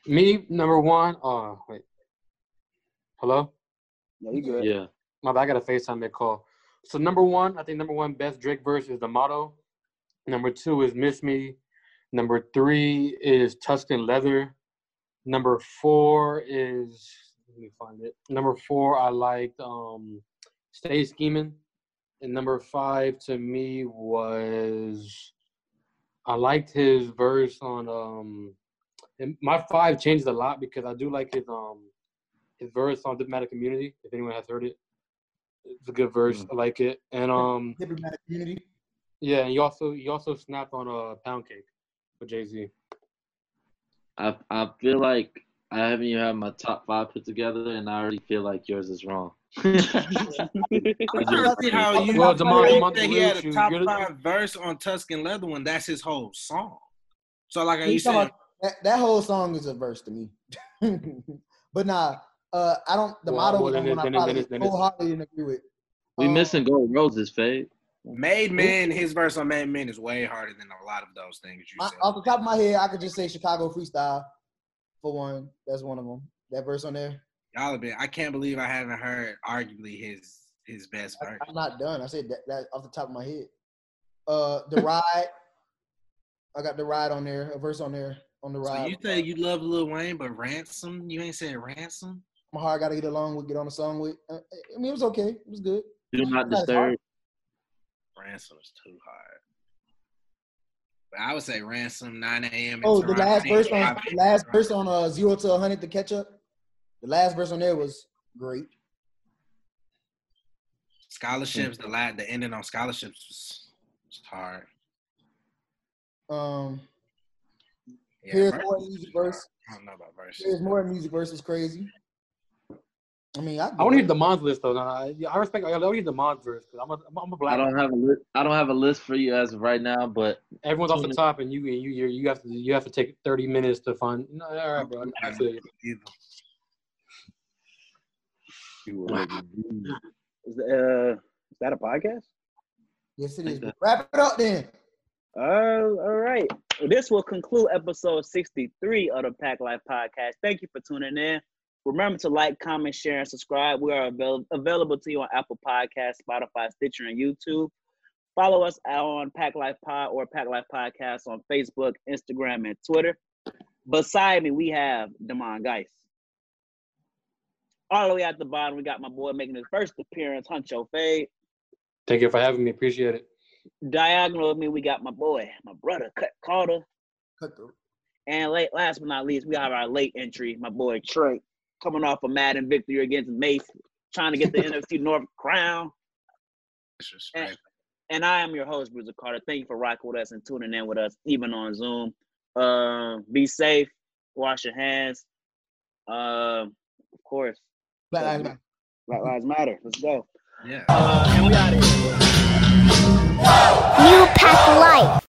me number one. Oh wait, hello. no, you good. Yeah. My bad, I got a FaceTime that call. So number one, I think number one best Drake verse is the motto. Number two is Miss Me. Number three is Tuscan Leather. Number four is let me find it. Number four, I liked um Stay Scheming. And number five to me was I liked his verse on um and my five changed a lot because I do like his um his verse on Diplomatic Community, if anyone has heard it. It's a good verse. I like it. And um Diplomatic community. yeah, and he also he also snapped on a pound cake with Jay Z. I I feel like I haven't even had my top five put together, and I already feel like yours is wrong. I don't see how you Well, Demar- you Demar say he had a top five verse on Tuscan Leather when that's his whole song. So like are You you saying about- that, that whole song is a verse to me. but nah, uh, I don't. The Well, motto well, was then the it- one I then it- probably then it- then it's- wholeheartedly didn't agree with. we Um, missing gold roses, Fade. Made Men, his verse on Made Men is way harder than a lot of those things you my- said. off the top of my head, I could just say Chicago freestyle for one. That's one of them. That verse on there. Y'all have been I can't believe I haven't heard arguably his his best verse. I'm not done. I said that, that off the top of my head. Uh, the ride. I got the ride on there. A verse on there on the So ride. you say you love Lil Wayne, but ransom? You ain't saying ransom? My heart got to get along with, get on the song with. Uh, I mean, it was okay. It was good. Do not That's disturb. Ransom is too hard. But I would say ransom 9 a.m. Oh, the last verse on the last verse on uh zero to hundred to catch up. The last verse on there was great. Scholarships, the la- the ending on scholarships was, was hard. Um, Yeah, here's more music hard. verse. I don't know about verses. Here's more music verse is crazy. I mean, I, I want to hear the Mon's list though. Nah, I, I respect. I don't need the Mon's verse because I'm a I'm a- I'm a black. I don't have a list. I don't have a list for you as of right now, but Everyone's off the top, and you and you you you have to you have to take 30 minutes to find. No, all right, bro. I feel you. Is, uh, is that a podcast? yes, it is. Wrap it up then. Uh, all right. This will conclude episode 63 of the Pack Life Podcast. Thank you for tuning in. Remember to like, comment, share, and subscribe. We are avail- available to you on Apple Podcasts, Spotify, Stitcher, and YouTube. Follow us on Pack Life Pod or Pack Life Podcast on Facebook, Instagram, and Twitter. Beside me, we have Damon Geis. All the way at the bottom, we got my boy making his first appearance, Huncho Fade. Thank you for having me. Appreciate it. Diagonal of me, we got my boy, my brother, Cut Carter. Cut the- And late, last but not least, we have our late entry, my boy Trey, coming off a Madden victory against Mace, trying to get the NFC North crown. Disrespect. And I am your host, Bruiser Carter. Thank you for rocking with us and tuning in with us, even on Zoom. Uh, be safe, wash your hands. Uh, of course, Black Lives Matter. Black Lives Matter. Let's go. Yeah. Uh, and we out of here. New Pack Life.